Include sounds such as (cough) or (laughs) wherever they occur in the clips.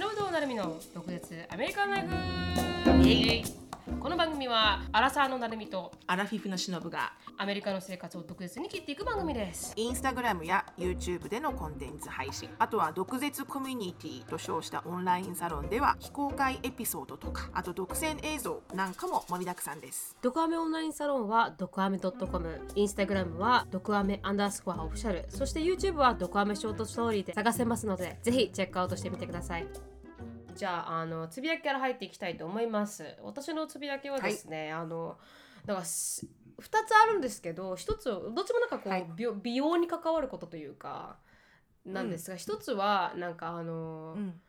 忍と成美の独舌アメリカンライフこの番組はアラサーの成美とアラフィフのしのぶがアメリカの生活を独舌に切っていく番組です。インスタグラムや YouTube でのコンテンツ配信。あとは毒舌コミュニティと称したオンラインサロンでは非公開エピソードとかあと独占映像なんかも盛りだくさんです。ドクアメオンラインサロンはドクアメ .com インスタグラムはドクアメアンダースコアオフィシャル。そして YouTube はドクアメショートストーリーで探せますのでぜひチェックアウトしてみてくださいじゃああのつぶやきから入っていきたいと思います。私のつぶやきはですね、あのだからす2つあるんですけど1つどっちもなんかこう、はい。美美容に関わることというかなんですが、一つはなんかあの、うん。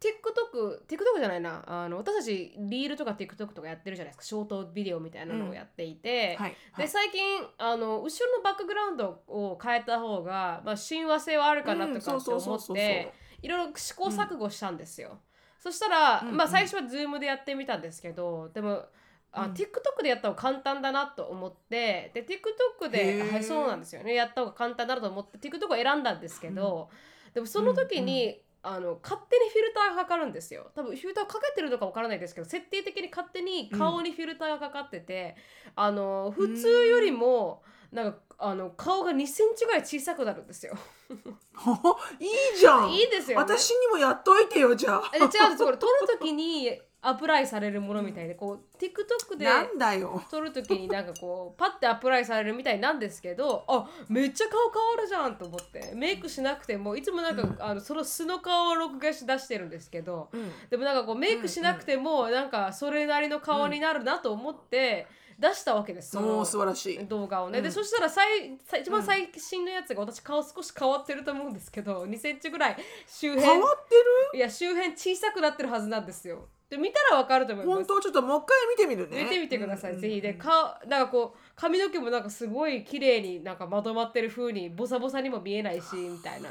TikTok、TikTok じゃないな。あの私たちリールとか TikTok とかやってるじゃないですか。ショートビデオみたいなのをやっていて、はい。で最近あの後ろのバックグラウンドを変えた方が、まあ、親和性はあるかなとかって思っていろいろ試行錯誤したんですよ。そしたら、うんまあ、最初は Zoom でやってみたんですけどでもあ、うん。TikTok でやった方が簡単だなと思ってで TikTok へで、ー。はい、そうなんですよね。やった方が簡単だなと思って TikTok を選んだんですけど、でもその時に、あの勝手にフィルターがかかるんですよ。多分フィルターかけてるのかわからないですけど設定的に勝手に顔にフィルターがかかってて、あの普通よりもなんかあの顔が2センチぐらい小さくなるんですよ。(laughs) いいじゃん。いいですよね。私にもやっといてよじゃあ。え違うんですこれ撮る時にアプライされるものみたいでこう TikTok でなんだよ。撮る時になんかこう (laughs) パッてアプライされるみたいなんですけどあめっちゃ顔変わるじゃんと思ってメイクしなくてもいつもなんか、あのその素の顔を録画し出してるんですけど、うん。でもなんかこうメイクしなくてもなんかそれなりの顔になるなと思って出したわけです、そおのー素晴らしい。動画をね、でうん。そしたら最最一番最新のやつが私顔少し変わってると思うんですけど2センチぐらい周辺。変わってる？いや周辺小さくなってるはずなんですよで見たらわかると思います。本当ちょっともう一回見てみるね。見てみてください、うん。ぜひ。で顔なんかこう髪の毛もなんかすごい綺麗になんかまとまってる風にボサボサにも見えないしみたいな。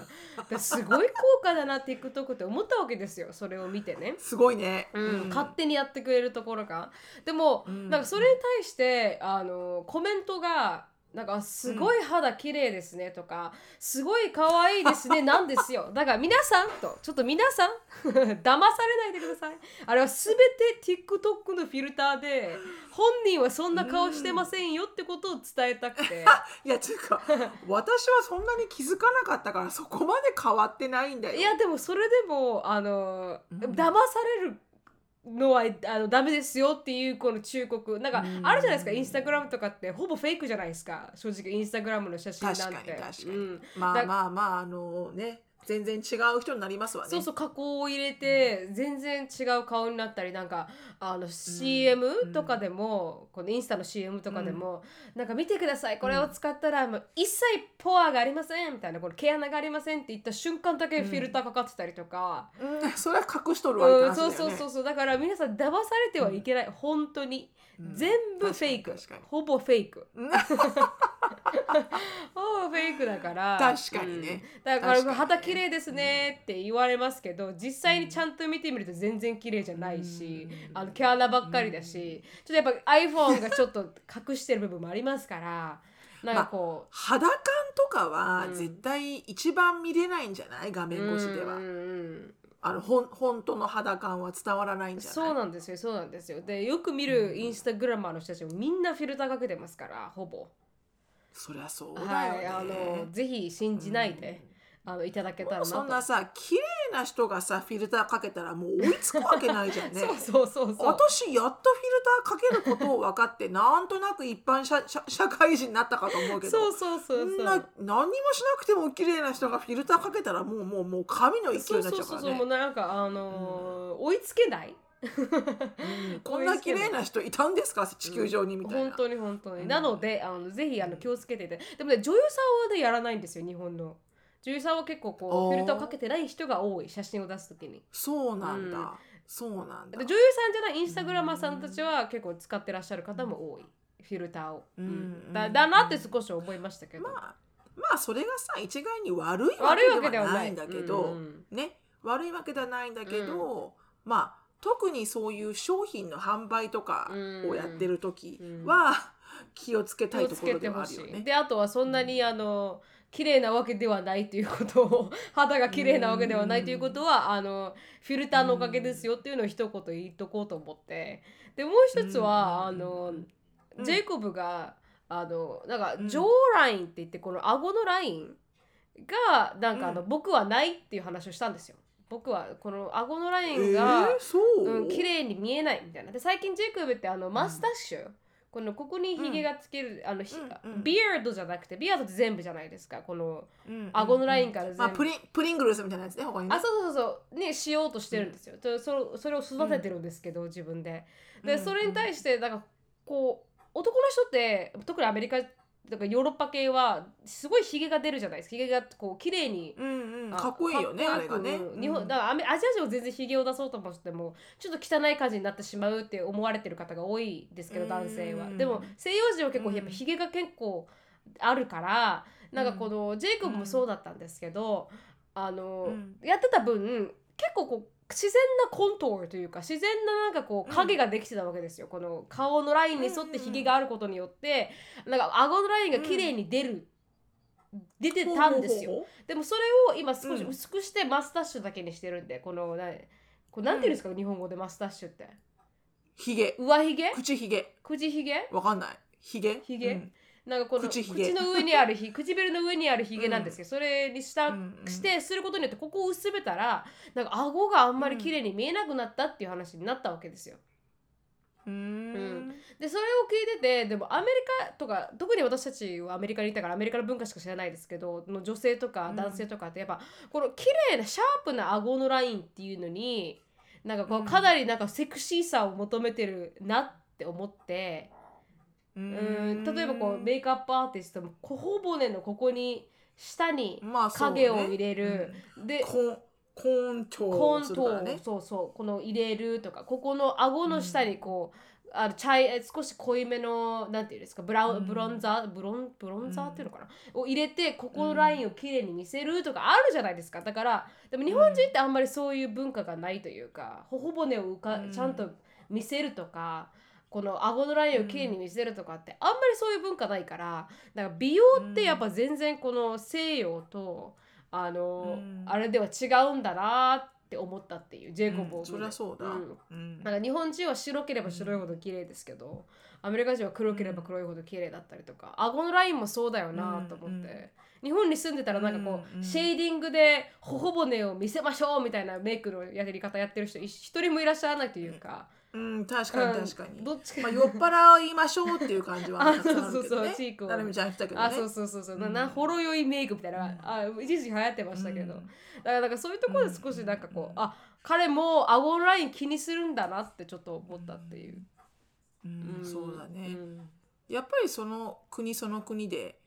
ですごい効果だな TikTok って思ったわけですよ。それを見てね。すごいね。うん。勝手にやってくれるところが。でも、うん。なんかそれに対してあのコメントがなんかすごい肌綺麗ですねとか、すごい可愛いですね (laughs) なんですよ。だから皆さんとちょっと皆さん (laughs) 騙されないでください。あれは全て TikTok のフィルターで本人はそんな顔してませんよってことを伝えたくて。(laughs) いやつうか私はそんなに気づかなかったからそこまで変わってないんだよ。いやでもそれでもあの、うん。騙されるのはあのダメですよっていうこの忠告。なんかうんあるじゃないですかインスタグラムとかってほぼフェイクじゃないですか。正直インスタグラムの写真なんて。確かに確かに、うん。まあだまあまああのね全然違う人になりますわね。そうそう加工を入れて全然違う顔になったりなんかあの CM とかでも、このインスタの CM とかでも、なんか見てくださいこれを使ったらもう一切ポアがありませんみたいなこれ毛穴がありませんって言った瞬間だけフィルターかかってたりとか、うん。それは隠しとるわってうん、話だよね。そうそうそうそう。だから皆さん騙されてはいけない、本当に、うん。全部フェイク。ほぼフェイク。う (laughs) んほぼフェイクだから。確かにね。うん。だから確かにね。肌綺麗ですねって言われますけど実際にちゃんと見てみると全然綺麗じゃないし、うん。あの毛穴ばっかりだし、ちょっとやっぱ iPhone がちょっと隠してる部分もありますから (laughs) なんかこう、肌感とかはうん。絶対一番見れないんじゃない？画面越しでは、うんうんうんあのほん本当の肌感は伝わらないんじゃない？そうなんですよそうなんですよ。でよく見るインスタグラマーの人たちもみんなフィルターかけてますからほぼ。そりゃそうだよね、はいあのぜひ信じないで、あのいただけたらなと。そんなさ綺麗な人がさフィルターかけたらもう追いつくわけないじゃんね。(laughs) そうそうそうそう。私やっとフィルターかけることを分かってなんとなく一般社 (laughs) 社社会人になったかと思うけどそうそうそうそう。んな何にもしなくても綺麗な人がフィルターかけたらもうもうもう神の勢いになっちゃうからそうそうそうもうねなんかあのー追いつけない。うん。こんな綺麗な人いたんですか？地球上にみたいな、本当に本当に、うん。なのであのぜひあの気をつけてて。でもね女優さんはねやらないんですよ日本の女優さんは結構こうフィルターをかけてない人が多い写真を出すときに。そうなんだ、うん。そうなんだ。で女優さんじゃないインスタグラマーさんたちは結構使ってらっしゃる方も多い。フィルターを、うんだだなって少し思いましたけど、まあまあそれがさ一概に悪いわ悪いわけけではない。いんだけど、うん。ね悪いわけではないんだけど、まあ特にそういう商品の販売とかをやってる時は気をつけたいところではあるよね。であとはそんなにあの綺麗なわけではないということを肌が綺麗なわけではないということはあのフィルターのおかげですよっていうのを一言言っとこうと思って。でもう一つはあのジェイコブがあのなんか jawline って言ってこの顎のラインがなんかあの、僕はないっていう話をしたんですよ。僕はこの顎のラインが、えーそう、うん、綺麗に見えないみたいな。で最近ジェイコブってあの mustache、このここにひげがつける、あの beard じゃなくて beard って全部じゃないですかこのうんうん。うん顎のラインから全部、まあ、プリンプリングルスみたいなやつね他にね。あそうそうそう。そうねしようとしてるんですよ、でそれそれを育ててるんですけど、自分で。で、うん。それに対してなんかこう男の人って特にアメリカとかヨーロッパ系はすごいひげが出るじゃないですか。ひげがこう綺麗にうんうん。あかっこいいよねあれがね。日本だからアジア人は全然ひげを出そうと思ってもちょっと汚い感じになってしまうって思われてる方が多いですけどうん男性は。でも西洋人は結構やっぱひげが結構あるからなんかこのジェイコブもそうだったんですけどあのうん。やってた分結構こう自然なコントールというか自然ななんかこう影ができてたわけですよ、この顔のラインに沿ってひげがあることによってなんか顎のラインが綺麗に出る、出てたんですよ。でもそれを今少しうん薄くしてマスタッシュだけにしてるんでこのなこれなんていうんですか、日本語でマスタッシュって。ひげ上ひげ口ひげ口ひげわかんない。ひげひげうんなんかこの口の上にあるひ (laughs) 唇の上にあるひげなんですけど、それにした、うんうん。してすることによってここを薄めたらなんか顎があんまり綺麗に見えなくなったっていう話になったわけですよ。うーん。でそれを聞いててでもアメリカとか特に私たちはアメリカにいたからアメリカの文化しか知らないですけどの女性とか男性とかってやっぱ、この綺麗なシャープな顎のラインっていうのになんかこうん。うかなりなんかセクシーさを求めてるなって思って。ううん例えばこうメイクアップアーティストも頬骨のここに下に影を入れる、でコンコーントコーンするからね。トをそうそうこの入れるとかここの顎の下にこう、あの茶い少し濃いめのなんていうんですかブラウン、うん。ブロンザーブロンブロンザーっていうのかな、を入れてここのラインをきれいに見せるとかあるじゃないですか。だからでも日本人ってあんまりそういう文化がないというか頬骨をうかうん。ちゃんと見せるとか。この顎のラインをきれいに見せるとかってあんまりそういう文化ないからだから美容ってやっぱ全然この西洋とあの、うん。あれでは違うんだなって思ったっていうジェイコブをうんそりゃそうだ。ん。うん。なんか日本人は白ければ白いほど綺麗ですけど、アメリカ人は黒ければ黒いほど綺麗だったりとか、顎のラインもそうだよなと思って、うん日本に住んでたらなんかこう、うんうんシェーディングで頬骨を見せましょうみたいなメイクのやり方やってる人一一人もいらっしゃらないというか、うん確かにうん。確かに。どっちか。まあ酔っ払いましょうっていう感じはあ (laughs) あるけどそうそうそうねチークをなるみちゃん言ってたけどね。あそうそうそうそう、なうん。なほろ酔いメイクみたいな、うん。あ一時期流行ってましたけど、うん。だからなんかそういうところで少しなんかこう、うんあ彼も顎のライン気にするんだなってちょっと思ったっていう、うん。ん。そうだね。んやっぱりその国その国で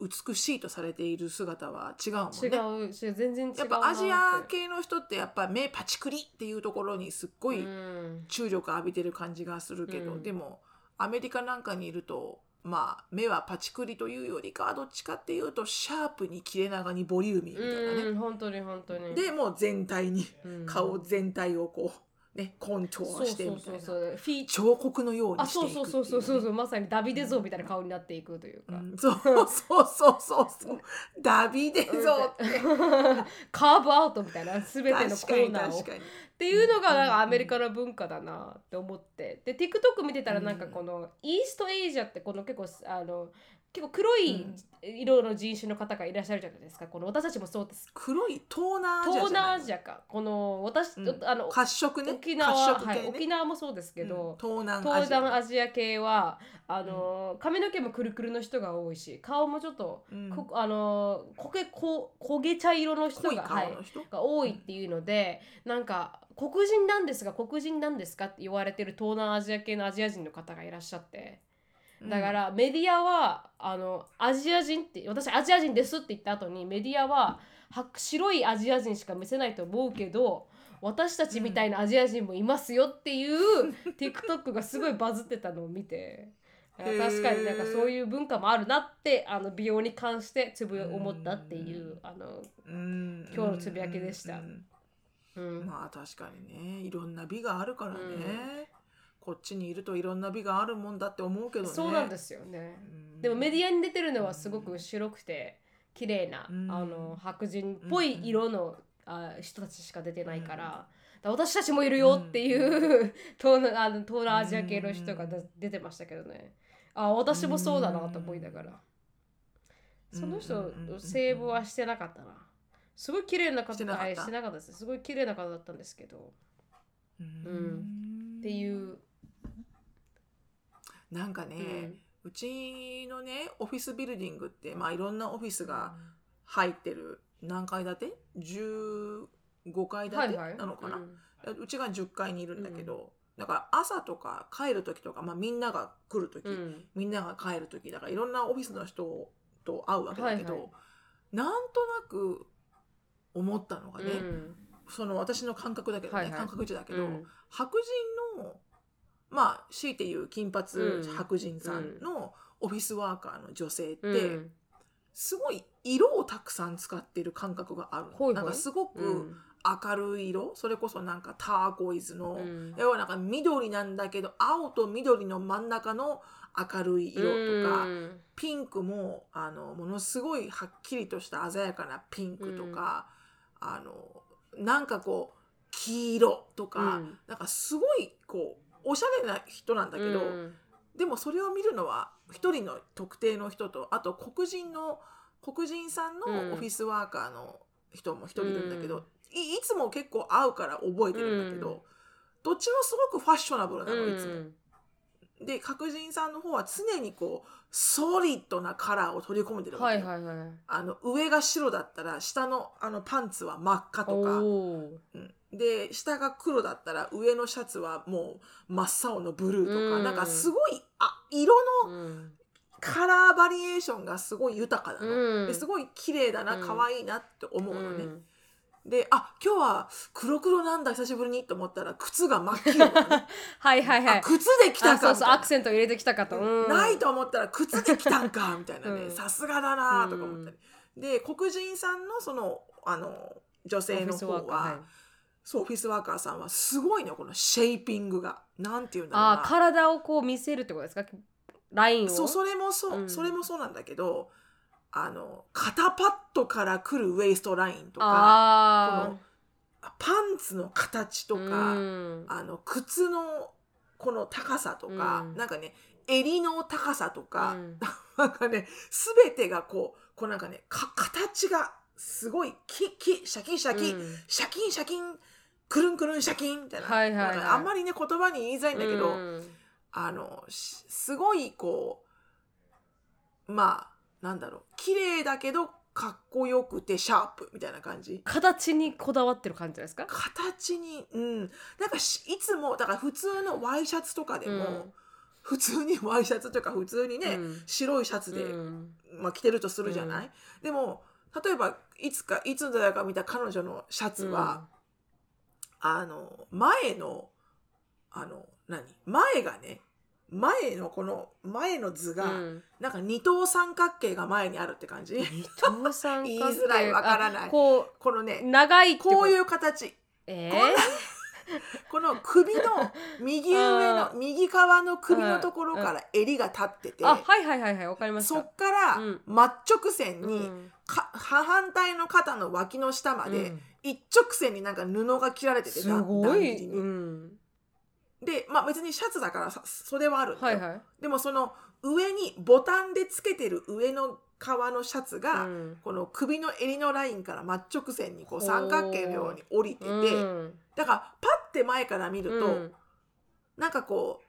美しいとされている姿は違うもんね。違うし全然違うなやっぱアジア系の人ってやっぱ目パチクリっていうところにすっごいうん。注力浴びてる感じがするけど、うん。でもアメリカなんかにいるとまあ目はパチクリというよりかはどっちかっていうとシャープに切れ長にボリューミーみたいなね、うん本当に本当に。でもう全体にうん。顔全体をこうねコントそうーしてみたそいうなそうそう。フィー彫刻のようあにしていくっていそうそうそうそうそううそう。まさにダビデ像みたいな顔になっていくというか、うん。そうそうそうそうそう。ダビデ像って。カーブアウトみたいな全てのコーナーを。確かにっていうのがなんかアメリカの文化だなって思って。で TikTok 見てたらなんかこのイーストエイジアってこの結構あの結構黒い色の人種の方がいらっしゃるじゃないですか。この私たちもそうです。黒い東南アジア東南アジアか。この私、うん。あの褐色ね。沖縄、褐色系ね、はい、沖縄もそうですけど、うん。東南ア東ジア。南アジア系はあの、髪の毛もくるくるの人が多いし顔もちょっと、うん。こあの焦げこ焦げ茶色の人濃いが,、はい顔の、人、が多いっていうので、なんか黒人なんですが黒人なんですかって言われてる東南アジア系のアジア人の方がいらっしゃってだからメディアはあのアジア人って私アジア人ですって言った後にメディアはは白いアジア人しか見せないと思うけど私たちみたいなアジア人もいますよっていう TikTok がすごいバズってたのを見て。(laughs) 確かになんかそういう文化もあるなってあの美容に関してつぶ思ったっていうあの、うん。今日のつぶやきでした。まあ確かにね。いろんな美があるからね、うんこっちにいるといろんな美があるもんだって思うけどね。そうなんですよね。うん。でもメディアに出てるのはすごく白くて綺麗な、うん。あの白人っぽい色の、あ人たちしか出てないから,、だから私たちもいるよっていう、(laughs) 東南あの東南アジア系の人がだ出てましたけどね。あ私もそうだなと思いながら、その人セーブはしてなかったな。すごい綺麗な方す。ごい綺麗な方だったんですけど。うん。っていう、なんかね、うちのねオフィスビルディングって、まあ、いろんなオフィスが入ってる何階建て ?15 階建てなのかな、うちが10階にいるんだけど、だから朝とか帰る時とか、まあ、みんなが来る時、うんうん。みんなが帰る時だからいろんなオフィスの人と会うわけだけど、はいはい。なんとなく思ったのがね、うん。その私の感覚だけどね、はいはい。感覚値だけど、うん。白人のまあ強いて言う金髪うん。白人さんのオフィスワーカーの女性って、うん。すごい色をたくさん使ってる感覚があるの。ほいほい。なんかすごうくん。明るい色、それこそなんかターコイズの、うん。要はなんか緑なんだけど青と緑の真ん中の明るい色とか、うん。ピンクもあのものすごいはっきりとした鮮やかなピンクとか、あのなんかこう黄色とか、うん。なんかすごいおしゃれな人なんだけど、うん。でもそれを見るのは一人の特定の人とあと黒人の黒人さんうん。のオフィスワーカーの人も一人いるんだけど、うん。いいつも結構会うから覚えてるんだけど、うん。どっちもすごくファッショナブルなの、うんいつも。で白人さんの方は常にこうソリッドなカラーを取り込んでるわけよ、はいはいはい。あの上が白だったら下のあのパンツは真っ赤とか、で下が黒だったら上のシャツはもう真っ青のブルーとか、うん。なんかすごいあ色のうん。カラーバリエーションがすごい豊かなの、うん。ですごい綺麗だなうん。可愛いなって思うのね、うん。であ今日は黒黒なんだ久しぶりにと思ったら靴が真っ黄色ね。(laughs) はいはいはい。あ靴で来たあそうアクセント入れてきたかと、うん。ないと思ったら靴で来たんかみたいなうん。ねさすがだなとか思ったり、で黒人さんのそのあの女性の方はそうオフィスワーカーさんはすごいのこのシェイピングが。なんていうんだろうな。体をこう見せるってことですか？ラインを？そうそれもそう、うん。それもそうなんだけどあの肩パッドから来るウエストラインとかあこのパンツの形とーか、うん。あの靴のこの高さとか、うん。なんかね襟の高さとか、うん。なんかね全てがこうこうなんかねか形がすごいキキシャキンシャキン、うん。シャキンシャキンくるんくるんシャキンみたいな,、はいはいはい。あんまりね言葉に言いづらいんだけど、うん。あのしすごいこうまあなんだろう綺麗だけどかっこよくてシャープみたいな感じ。形にこだわってる感じですか？形にうん。なんかしいつもだから普通のワイシャツとかでも、うん。普通にワイシャツというか普通にね、うん。白いシャツで、うん。まあ、着てるとするじゃない、でも例えばいつかいつだか見た彼女のシャツは、あの前のあの何？前がね前のこの前の図が、うん。なんか二等三角形が前にあるって感じ？二等三角形。(laughs) 言いづらい。わからない。あここのねう長いここういう形。えこんなこの首の右上の (laughs) うん右側の首のところから襟が立ってて、はいはいはいはいわかりましたそっからうん。真っ直線に、うん。か反対の肩の脇の下までうん。一直線になんか布が切られててすだごい、うん、でまあ別にシャツだからさ袖はあるんだよ、はいはい、でもその上にボタンでつけてる上の革のシャツが、うん。この首の襟のラインから真っ直線にこう三角形のように降りてて、うん。だからパッて前から見ると、うん。なんかこう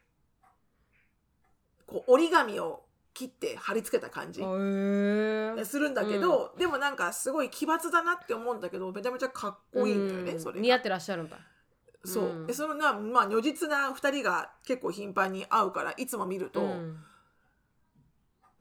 こう折り紙を切って貼り付けた感じするんだけど、でもなんかすごい奇抜だなって思うんだけどめちゃめちゃかっこいいんだよね、うん。それが。似合ってらっしゃるんだ。そう、うん。でそのなまあ如実な2人が結構頻繁に会うからいつも見ると、うん。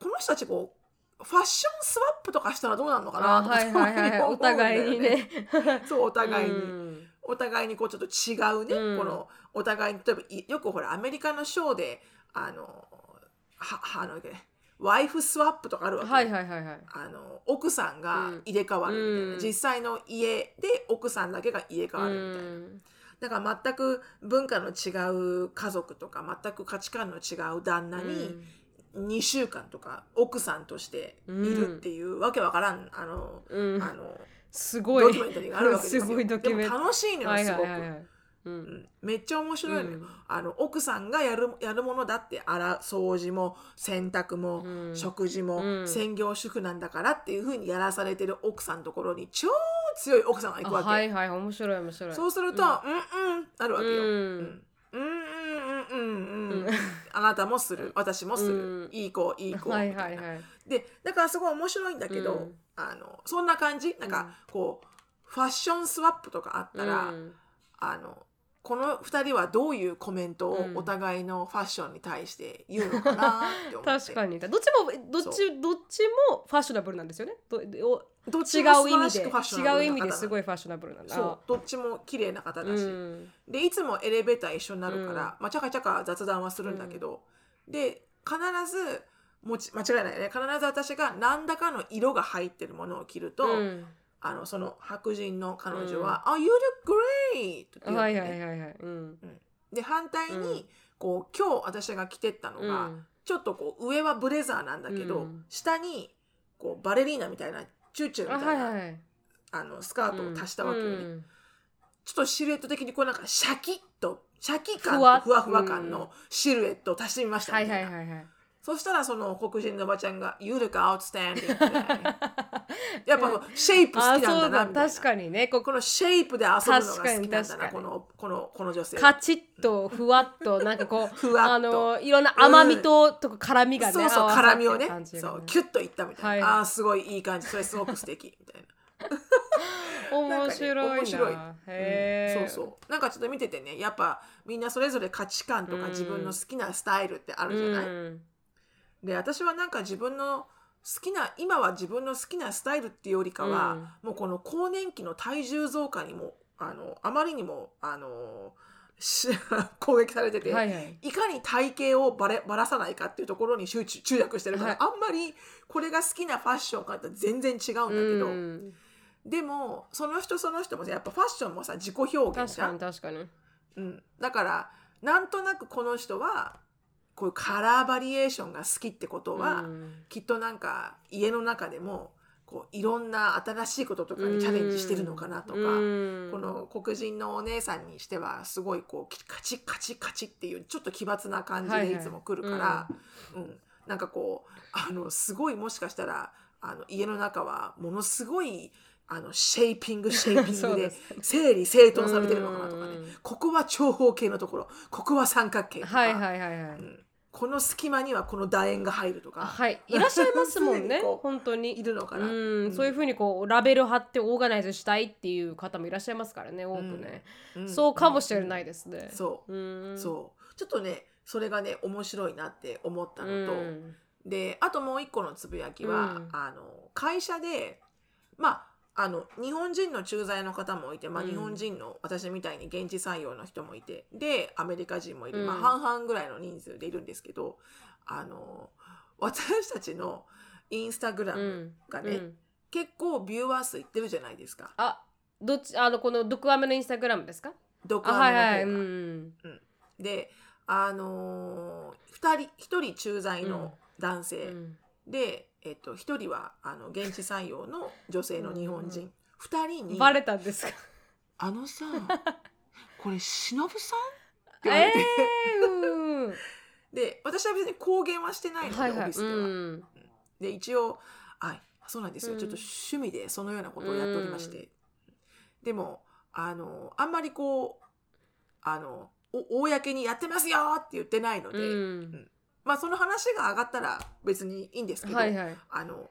この人たちこうファッションスワップとかしたらどうなるのかあなとかはいはいはい。思お互いにね。(laughs) そうお互いに、うん。お互いにこうちょっと違うね、うん。このお互いに例えばいよくほらアメリカのショーであのははあのワイフスワップとかあるわけよ、はいはいはいはい。あの奥さんが入れ替わるみたいな、うん。実際の家で奥さんだけが入れ替わるみたいな、うん。だから全く文化の違う家族とか全く価値観の違う旦那に、2週間とか奥さんとしているっていうわけわからんあの、うん。あのすごい。ドキュメンタリーがあるわけですよ。すごいドキュメンでも楽しいのよ、すごく。はいはいはい。はいうん。うん。めっちゃ面白いのよ、うん。あの奥さんがやるやるものだってあら掃除も洗濯も、うん。食事も、うん。専業主婦なんだからっていうふうにやらされてる奥さんのところに超強い奥さんが行くわけ、あはいはい。面白い面白い。そうすると、うん、うんなるわけよ、うんうんうんうん。うんうんうん。うん。あなたもする。私もする、うん。いい子いい子、はいみたなはい。いはいでだからすごい面白いんだけど、うん。あのそんな感じ？なんかこうファッションスワップとかあったら、うん。あのこの2人はどういうコメントをうん。お互いのファッションに対して言うのかなって思って。(laughs) 確かにどっちもどっそちどっちもファッショナブルなんですよね。どおどっ違ちも素晴う意味で。違う意味で方すごいファッショナブルなんだ。そう。どっちも綺麗な方だし、うん。でいつもエレベーター一緒になるから、うん。まあ、ちゃかちゃか雑談はするんだけど、で必ずもち間違いないね。必ず私が何らかの色が入ってるものを着ると、うんあのその白人の彼女は「あ、You look great!」って言うのねはいはいはいはい。うん。で反対に、うん。こう今日私が着てったのが、うん。ちょっとこう上はブレザーなんだけど、うん。下にこうバレリーナみたいなチューチューあみたな、はいいはい。あのスカートを足したわけよね、うん。ちょっとシルエット的にこうなんかシャキッとシャキ感ふわとふわふわ感うんのシルエットを足してみましたはいみたな、はいいはいはいそしたらその黒人のおばちゃんが「You look outstanding (laughs)」みたいなやっぱシェイプ好きあなんだなみたいな。確かにね。ここのシェイプで遊ぶのが好きなんだなこのこのこの女性。はカチッとふわっとなんかこう (laughs) ふわっと。あのいろんな甘みと、とか辛みがねそうそう辛みをねそうキュッといったみたいな、はい。ああすごいいい感じ。それすごく素敵みたいな。面白いな。面白い。うん。そうそう。なんかちょっと見ててねやっぱみんなそれぞれ価値観とうんか自分の好きなスタイルってあるじゃない、うんで私はなんか自分の好きな今は自分の好きなスタイルっていうよりかは、もうこの更年期の体重増加にもあのあまりにもあのし (laughs) 攻撃されてて、はいはい。いかに体型をばればらさないかっていうところに集中注力してるから、はい。あんまりこれが好きなファッションかって全然違うんだけど、うん。でもその人その人もさやっぱファッションもさ自己表現じゃん、に確かに。うん、だからなんとなくこの人はこういうカラーバリエーションが好きってことは、うん。きっとなんか家の中でもこういろんな新しいこととかにチャレンジしてるのかなとか、うん。この黒人のお姉さんにしてはすごいこうカチッカチッカチッっていうちょっと奇抜な感じでいつも来るから、うん。なんかこうあのすごいもしかしたらあの家の中はものすごいあのシェイピングシェイピング (laughs) です。整理整頓されてるのかなとかね。うん。ここは長方形のところ。ここは三角形とか、はいはいはいはい、うんこの隙間にはこの楕円が入るとか、はい。いらっしゃいますもんね。(laughs) 本当いにるのかな。うん、そういうふうにこうラベル貼ってオーガナイズしたいっていう方もいらっしゃいますからね多くね、うん。そうかもしれないですね、そう。うん。そう。ちょっとねそれがね面白いなって思ったのと、うん。であともう一個のつぶやきは、うん。あの会社でまああの日本人の駐在の方もいて、まあ、うん。日本人の私みたいに現地採用の人もいてでアメリカ人もいる、うん。まあ、半々ぐらいの人数でいるんですけどあの私たちのインスタグラムうん。がね、うん。結構ビューワー数いってるじゃないですか。あどっちあのこのドクアメのインスタグラムですか？毒あはいはい、うアメの方がん、であのー、2人1人駐在の男性、うん。で、えっと、1人はあの現地採用の女性の日本人、うん2人に。バレたんですか「あのさ (laughs) これ忍さん?」って言われえて、えー、うん。で私は別に公言はしてないので、はいはい。オフィスでは。うん。で一応あそうなんですよ、うん。ちょっと趣味でそのようなことをやっておりまして、でもあのあんまりこうあのお公にやってますよって言ってないので、うんまあその話が上がったら別にいいんですけど、はいはい。あの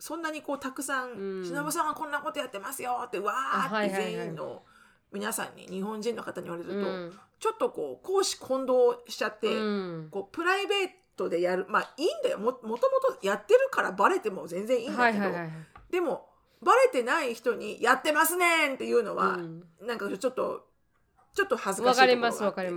そんなにこうたくさんうん「忍、さんはこんなことやってますよ」ってわーって全員の皆さんに日本人の方に言われると、うん。ちょっとこう公私混同しちゃって、うん。こうプライベートでやるまあいいんだよ。ももともとやってるからバレても全然いいんだけど、はいはいはいでもバレてない人に「やってますねん!」っていうのは、うん。なんかちょっとちょっと恥ずかわしいところが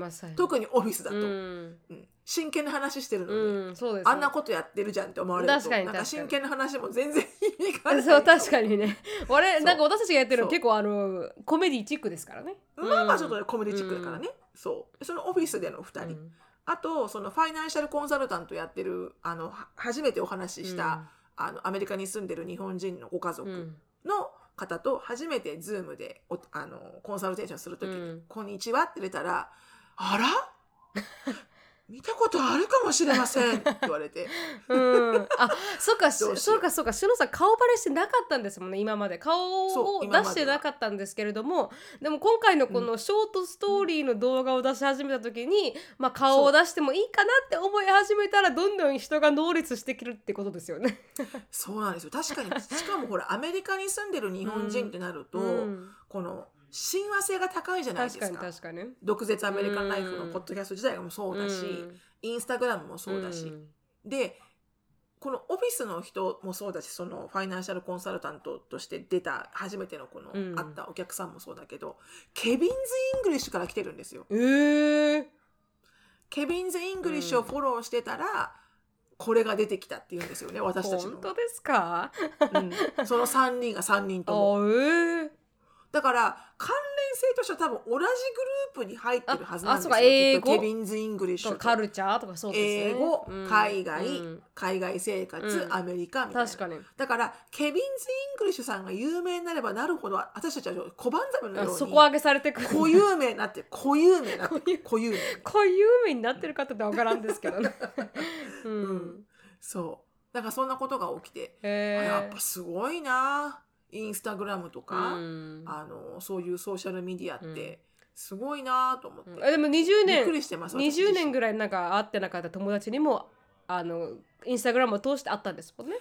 あって特にオフィスだと、ううんん真剣な話してるのに、うんそうです。あんなことやってるじゃんって思われると。確かになんか確かに。真剣な話も全然意味がない。そう確かにね。俺そう。なんか私たちがやってるのそう。結構あのコメディチックですからね。まあまあちょっとコメディチックだからね、そう。そのオフィスでの2人、うん。あとそのファイナンシャルコンサルタントやってるあの初めてお話しした、うん、あのアメリカに住んでる日本人のご家族の方と初めて Zoom であのコンサルテーションする時に、うん、こんにちは」って出たら「あら？見たことあるかもしれませんって言われて。(laughs) うん。あ、そうか、そうか、そうか、しのさん顔バレしてなかったんですもんね、今まで。顔を出してなかったんですけれども、でも今回のこのショートストーリーの動画を出し始めた時に、うん、まあ顔を出してもいいかなって思い始めたら、どんどん人が能率してくるってことですよね。そうなんですよ。確かに、しかもほら、アメリカに住んでる日本人ってなると、(laughs) うん、この、親和性が高いじゃないですか。確かに毒舌アメリカンライフのポッドキャスト自体もそうだし、インスタグラムもそうだし。で、このオフィスの人もそうだし、そのファイナンシャルコンサルタントとして出た初めてのこの、会ったお客さんもそうだけど、Kevin's English から来てるんですよ。えー、 Kevin's English をフォローしてたら、これが出てきたっていうんですよね、私たちの。本当ですか、うん、その3人が3人とも。えーだから関連性としては多分同じグループに入ってるはずなんですよ。英語？ Kevin's English カルチャーとかそうですね。英語、うん、海外、うん、海外生活、うん、アメリカみたいな。確かに。だから Kevin's Enグリッシュさんが有名になればなるほど私たちは小判ザメのように底上げされてくる。固有名になって固有名になって (laughs) 固有名。固有名になってる方ってわからんですけどね。(laughs) うん、そう。だからそんなことが起きて、やっぱすごいな。インスタグラムとか、うん、あのそういうソーシャルメディアってすごいなと思って、うん、でも20年びっくりしてます20年ぐらいなんか会ってなかった友達にもあのインスタグラムを通して会ったんですもんね。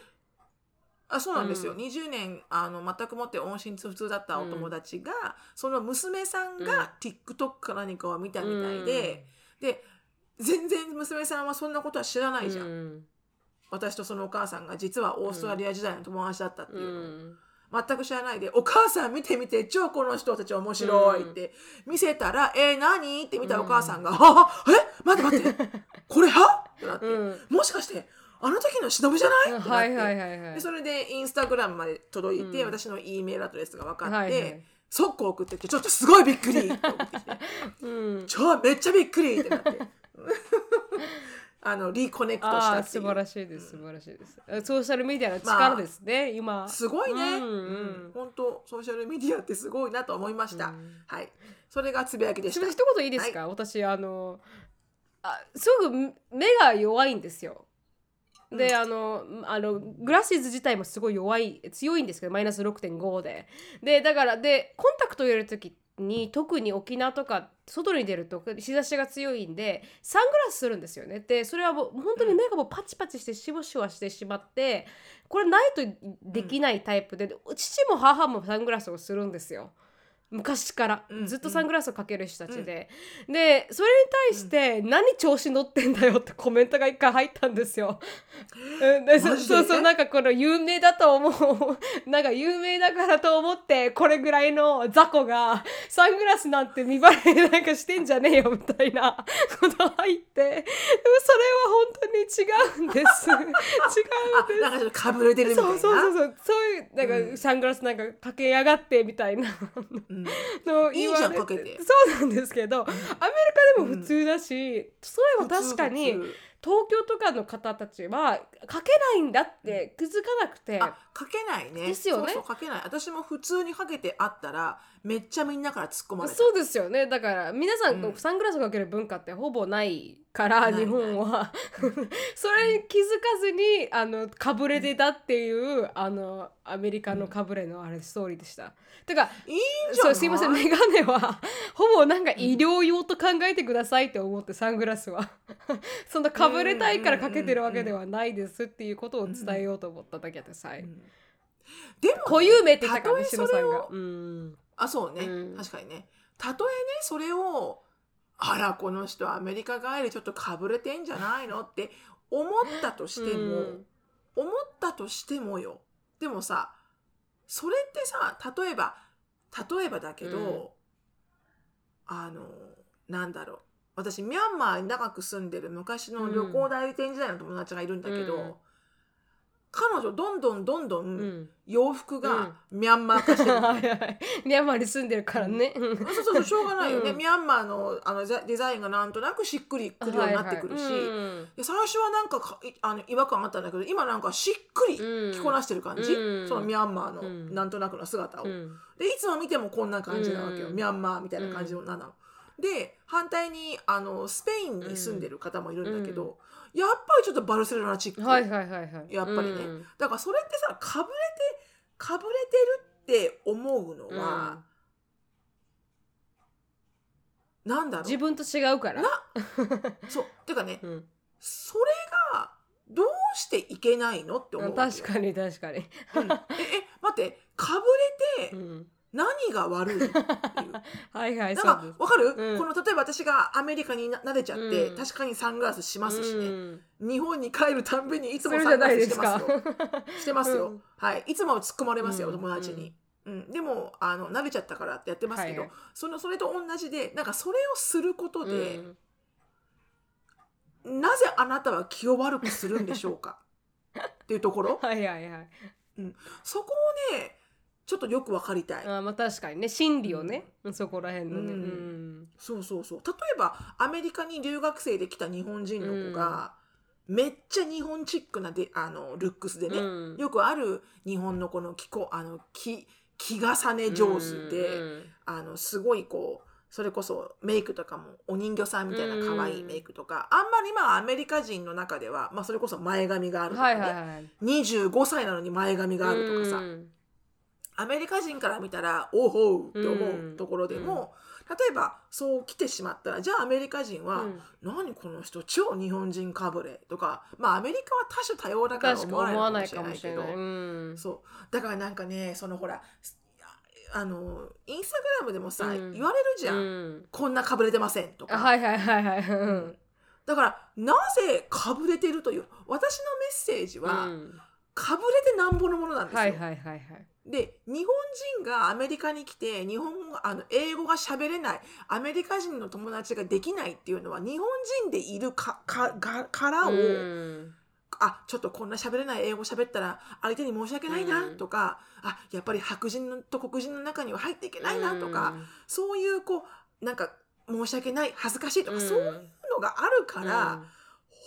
あそうなんですよ、うん、20年あの全くもって音信不通だったお友達が、うん、その娘さんが TikTok か何かを見たみたいで、うん、で全然娘さんはそんなことは知らないじゃん、私とそのお母さんが実はオーストラリア時代の友達だったっていうの、全く知らないで、お母さん見てみて、超この人たち面白いって見せたら、うん、えー、何？って見たお母さんが、うん、はえ？待って待って、(laughs) これはってなって、うん、もしかして、あの時の忍じゃない？ってなって、でそれでインスタグラムまで届いて、うん、私の E メールアドレスが分かって、はいはい、速攻送ってきて、ちょっとすごいびっくりって送ってきて、(laughs) うん、超めっちゃびっくりってなって。あのリコネクトした素晴らしいです素晴らしいです、ソーシャルメディアの力ですね、まあ、今。すごいね、うんうん。本当ソーシャルメディアってすごいなと思いました、うん、はい。それがつぶやきでした。一言いいですか、はい、私あのあすごく目が弱いんですよ。で、うん、あのあのグラシーズ自体もすごい弱い強いんですけどマイナス6.5で。でだからでコンタクトを入れる時に特に沖縄とか外に出ると日差しが強いんでサングラスするんですよねでそれはもう本当に目がもうパチパチしてしぼしぼしてしまってこれないとできないタイプで、うん、父も母もサングラスをするんですよ。昔からずっとサングラスをかける人たちで、うん、でそれに対して「何調子乗ってんだよ」ってコメントが一回入ったんですよ。(laughs) でそうそうなんかこの有名だと思う (laughs) なんか有名だからと思ってこれぐらいの雑魚がサングラスなんて見栄えなんかしてんじゃねえよみたいなこと入ってでもそれは本当に違うんです。(laughs) 違うんです。なんかかぶれてるみたいな？そうそうそうそうそういうなんか、サングラスなんかかけやがってみたいな。うん。(laughs) のいいじゃんかけて。そうなんですけど、アメリカでも普通だし、それは確かに東京とかの方たちは書けないんだって気づかなくて、書けないね。ですよね。そう書けない。私も普通にかけてあったらめっちゃみんなから突っ込まれた。そうですよね。だから皆さん、うん、サングラスをかける文化ってほぼないから日本は。(laughs) それに気づかずにあのかぶれてたっていう、うん、あのアメリカのかぶれのあれストーリーでした。てかいいそうすいません。眼鏡はほぼなんか医療用と考えてくださいって思ってサングラスは。(laughs) そんなかぶれたいからかけてるわけではないですっていうことを伝えようと思っただけでさえ。でも、ね、固有名って言ったから西野さんが。うん、あそうね、うん、確かにね。たとえねそれをあらこの人アメリカ帰りちょっとかぶれてんじゃないのって思ったとしても、うん、思ったとしてもよ。でもさそれってさ例えば例えばだけど、うん、あのなんだろう。私ミャンマーに長く住んでる昔の旅行代理店時代の友達がいるんだけど、うん、彼女どんどんどんどうん。ん洋服がミャンマー化してる、(laughs) はいはい。ミャンマーに住んでるからね。うん。そうそうそうしょうがないよね、うん。ミャンマーのあのザデザインがなんとなくしっくりくるようになってくるし、はいはい。うん。で最初はなんかかいあの違和感あったんだけど今なんかしっくり着こなしてる感じ、うん。そのミャンマーのうん。なんとなくの姿を、うん。でいつも見てもこんな感じなわけよ、うん。ミャンマーみたいな感じのなの。で反対にあのスペインに住んでる方もいるんだけど、やっぱりちょっとバルセロナチック、はいはいはいはい。やっぱりね、うん。だからそれってさかぶれてかぶれてるって思うのは、なんだろう？自分と違うから。なそう。てかねうん。それがどうしていけないのって思う確かに確かに。うん。ええ待ってかぶれてうん何が悪いっていう。(laughs) はいはいなん。かわかる、うん。この例えば私がアメリカにな慣れちゃって、うん。確かにサングラスしますしね、うん。日本に帰るたんびにいつもサングラスないですかしてますよ。(laughs) してますよ、うん。はい。いつも突っ込まれますよ、うん。友達に、うん。でもあの慣れちゃったからってやってますけど、はい。はいそのそれと同じでなんかそれをすることで、うん。なぜあなたは気を悪くするんでしょうか？っていうところ。(laughs) はいはいはい。そこをねちょっとよく分かりたい、あまあ確かにね心理をね、そこら辺のね。ううん。んそうそうそう。例えばアメリカに留学生で来た日本人の子が、めっちゃ日本チックなであのルックスでね、うん。よくある日本のこの気候あの気気重ね上手で、うんあのすごいこうそれこそメイクとかもお人形さんみたいな可愛いメイクとか、あんまりまあアメリカ人の中では、まあ、それこそ前髪があるとかね、はいはいはい。25歳なのに前髪があるとかさ、うんアメリカ人から見たらおうほうって思うところでも、例えばそう来てしまったらじゃあアメリカ人は、うん。何この人超日本人かぶれとかまあアメリカは多種多様だから思わないかもしれない。けどうん。そう。だからなんかねそのほらあのインスタグラムでもさ、うん。言われるじゃん、うん。こんなかぶれてませんとか、あはいはいはいはい。ううん。んだからなぜかぶれてるという私のメッセージは、うん。かぶれてなんぼのものなんですよ。はいはいはいはい。で日本人がアメリカに来て日本語あの英語が喋れないアメリカ人の友達ができないっていうのは日本人でいるかかがからを、うん。あちょっとこんな喋れない英語喋ったら相手に申し訳ないなうん。とか、あやっぱり白人と黒人の中には入っていけないなとか、そういうこうなんか申し訳ない恥ずかしいとか、うん。そういうのがあるから、うん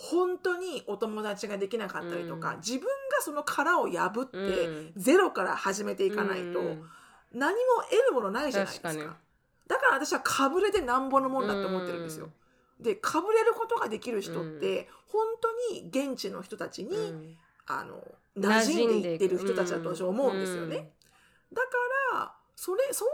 本当にお友達ができなかったりとか、うん。自分がその殻を破って、うん。ゼロから始めていかないと、うん。何も得るものないじゃないですか。だから私はかぶれてなんぼのもんだって思ってるんですよ、でかぶれることができる人って、本当に現地の人たちに、うん。あの馴染んでいってる人たちだと私は思うんですよね、だからそれそう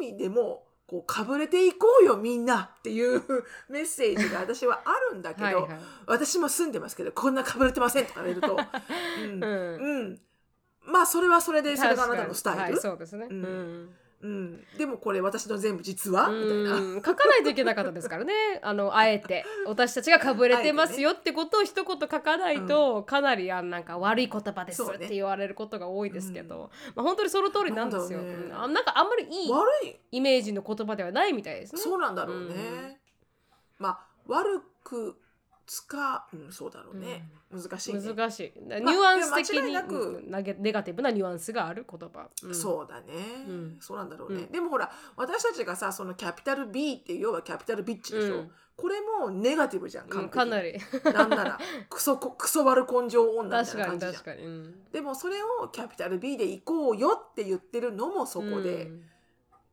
いう意味でもこうかぶれていこうよみんなっていう (laughs) メッセージが私はあるんだけど、はいはい。私も住んでますけどこんなかぶれてませんとか言われると、(laughs) うん。うん。うん、まあそれはそれでそれがあなたのスタイル、はい、そうですね。うんうん。うん、でもこれ私の全部実は？みたいな。うん書かないといけなかったですからね。(laughs) あのあえて。私たちがかぶれてますよってことを一言書かないと、かなりあなんか悪い言葉ですって言われることが多いですけど、まあ、本当にその通りなんですよ。ね。うん。あなんかあんまりいい悪い。イメージの言葉ではないみたいですね。そうなんだろうね。まあ悪く使う、うん、そうだろうね。難しいね。難しい。ニュアンス的に、いや間違いなくうんネガティブなニュアンスがある言葉、うんそうだね、うん。そうなんだろうね、うん。でもほら私たちがさそのキャピタル B っていう要はキャピタルビッチでしょ、うん。これもネガティブじゃんかなり。なんなら (laughs) クソこクソ悪根性女みたいな感じじゃん。でもそれをキャピタル B で行こうよって言ってるのもそこで、うん。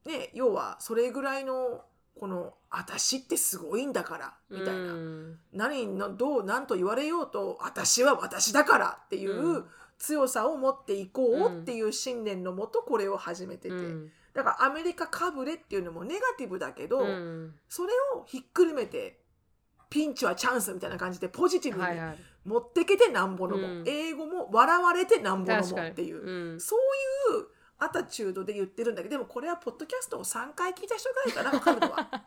ね要はそれぐらいのこの私ってすごいんだからみたいな、うん。何のどう何と言われようと私は私だからっていううん強さを持っていこうっていう信念のもとこれを始めてて、うん。だからアメリカかぶれっていうのもネガティブだけど、うん。それをひっくるめてピンチはチャンスみたいな感じでポジティブにはいはい。持ってけてなんぼのも、うん。英語も笑われてなんぼのもっていう、うん。そういうアタチュードで言ってるんだけどでもこれはポッドキャストを3回聞いた人ぐらいかな分かるのは。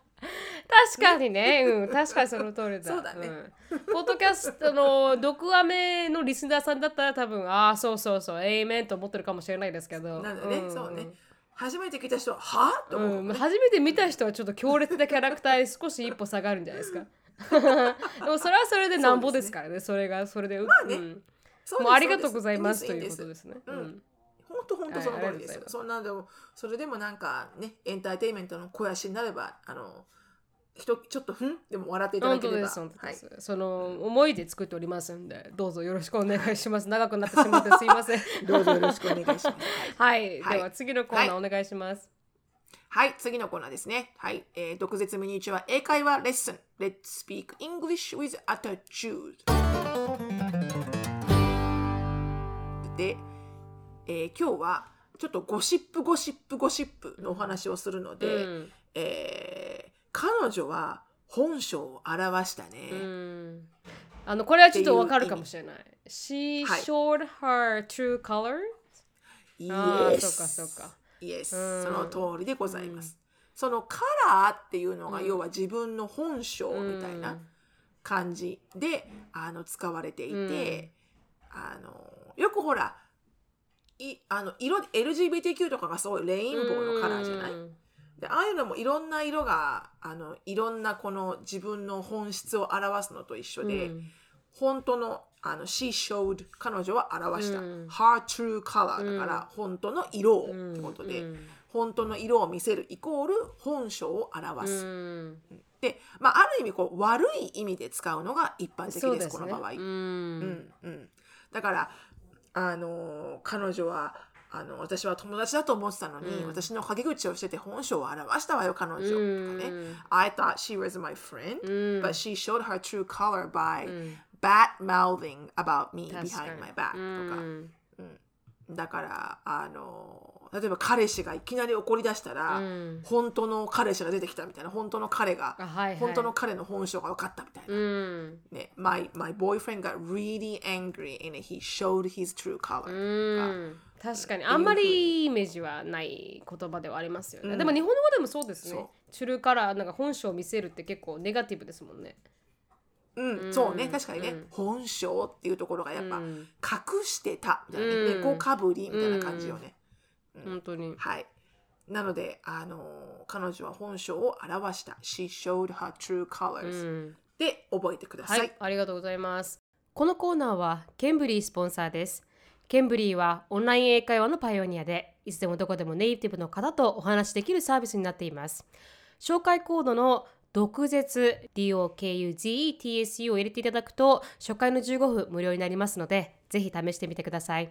確かにね、うん、確かにその通りだ。そうだね。ん。ポッドキャストの毒アメのリスナーさんだったら多分、ああ、そうそうそう、エイメンと思ってるかもしれないですけど。なんだね。ん。そうね。初めて聞いた人はは？と思う、うん、初めて見た人はちょっと強烈なキャラクターに少し一歩下がるんじゃないですか。(laughs) でもそれはそれでなんぼですからね、それがそれで。まあね。うんもうありがとうございますということですね。うん本当本当その通りです。そんなでもそれでもなんかねエンターテインメントの肥やしになればあの人ちょっとふんでも笑っていただければ。はい、その思いで作っておりますんでどうぞよろしくお願いします。長くなってしまってすいません。(laughs) どうぞよろしくお願いします。はい、はい、では次のコーナーお願いします、はい、次のコーナーですね。はい、えー、毒舌ミニチュア英会話レッスン。Let's speak English with attitude. で、えー、今日はちょっとゴシップゴシップゴシップのお話をするので、うん、えー、彼女は本性を表したね。うんあのこれはちょっとわかるかもしれない。She showed her true color? Yes. ああ、そうかそうか。イエス、その通りでございます。そのカラーっていうのが、要は自分の本性みたいな感じであの使われていて、あのよくほらいあの色 LGBTQ とかがすごいレインボーのカラーじゃない、でああいうのもいろんな色があのいろんなこの自分の本質を表すのと一緒で、本当のあの she showed 彼女は表した、うん、her true color だから本当の色をってことで、うん、本当の色を見せるイコール本性を表す、うん、で、まあ、ある意味こう悪い意味で使うのが一般的ですです、ね、この場合、うんうん、だからあの彼女はあの私は友達だと思ってたのに、私の陰口をしてて本性を表したわよ彼女、とかね I thought she was my friend、but she showed her true color by、bad mouthing about me behind my back とか、うんだからあの例えば彼氏がいきなり怒り出したら、うん、本当の彼氏が出てきたみたいな本当の彼が、はいはい、本当の彼の本性が分かったみたいな、うん、ね、my, my boyfriend got really angry and he showed his true color、うん、確かに。あんまりイメージはない言葉ではありますよね、でも日本語でもそうですね。トゥルーカラーなんか本性を見せるって結構ネガティブですもんね。うん、そうね。確かにね、本性っていうところがやっぱ隠してたみたいなね、猫かぶりみたいな感じよね、本当に。はい。なのであの彼女は本性を表した。She showed her true colors、で覚えてください、はい、ありがとうございます。このコーナーはケンブリースポンサーです。 Cambly はオンライン英会話のパイオニアでいつでもどこでもネイティブの方とお話しできるサービスになっています。紹介コードの毒舌 DOKUZETSU を入れていただくと初回の15分無料になりますのでぜひ試してみてください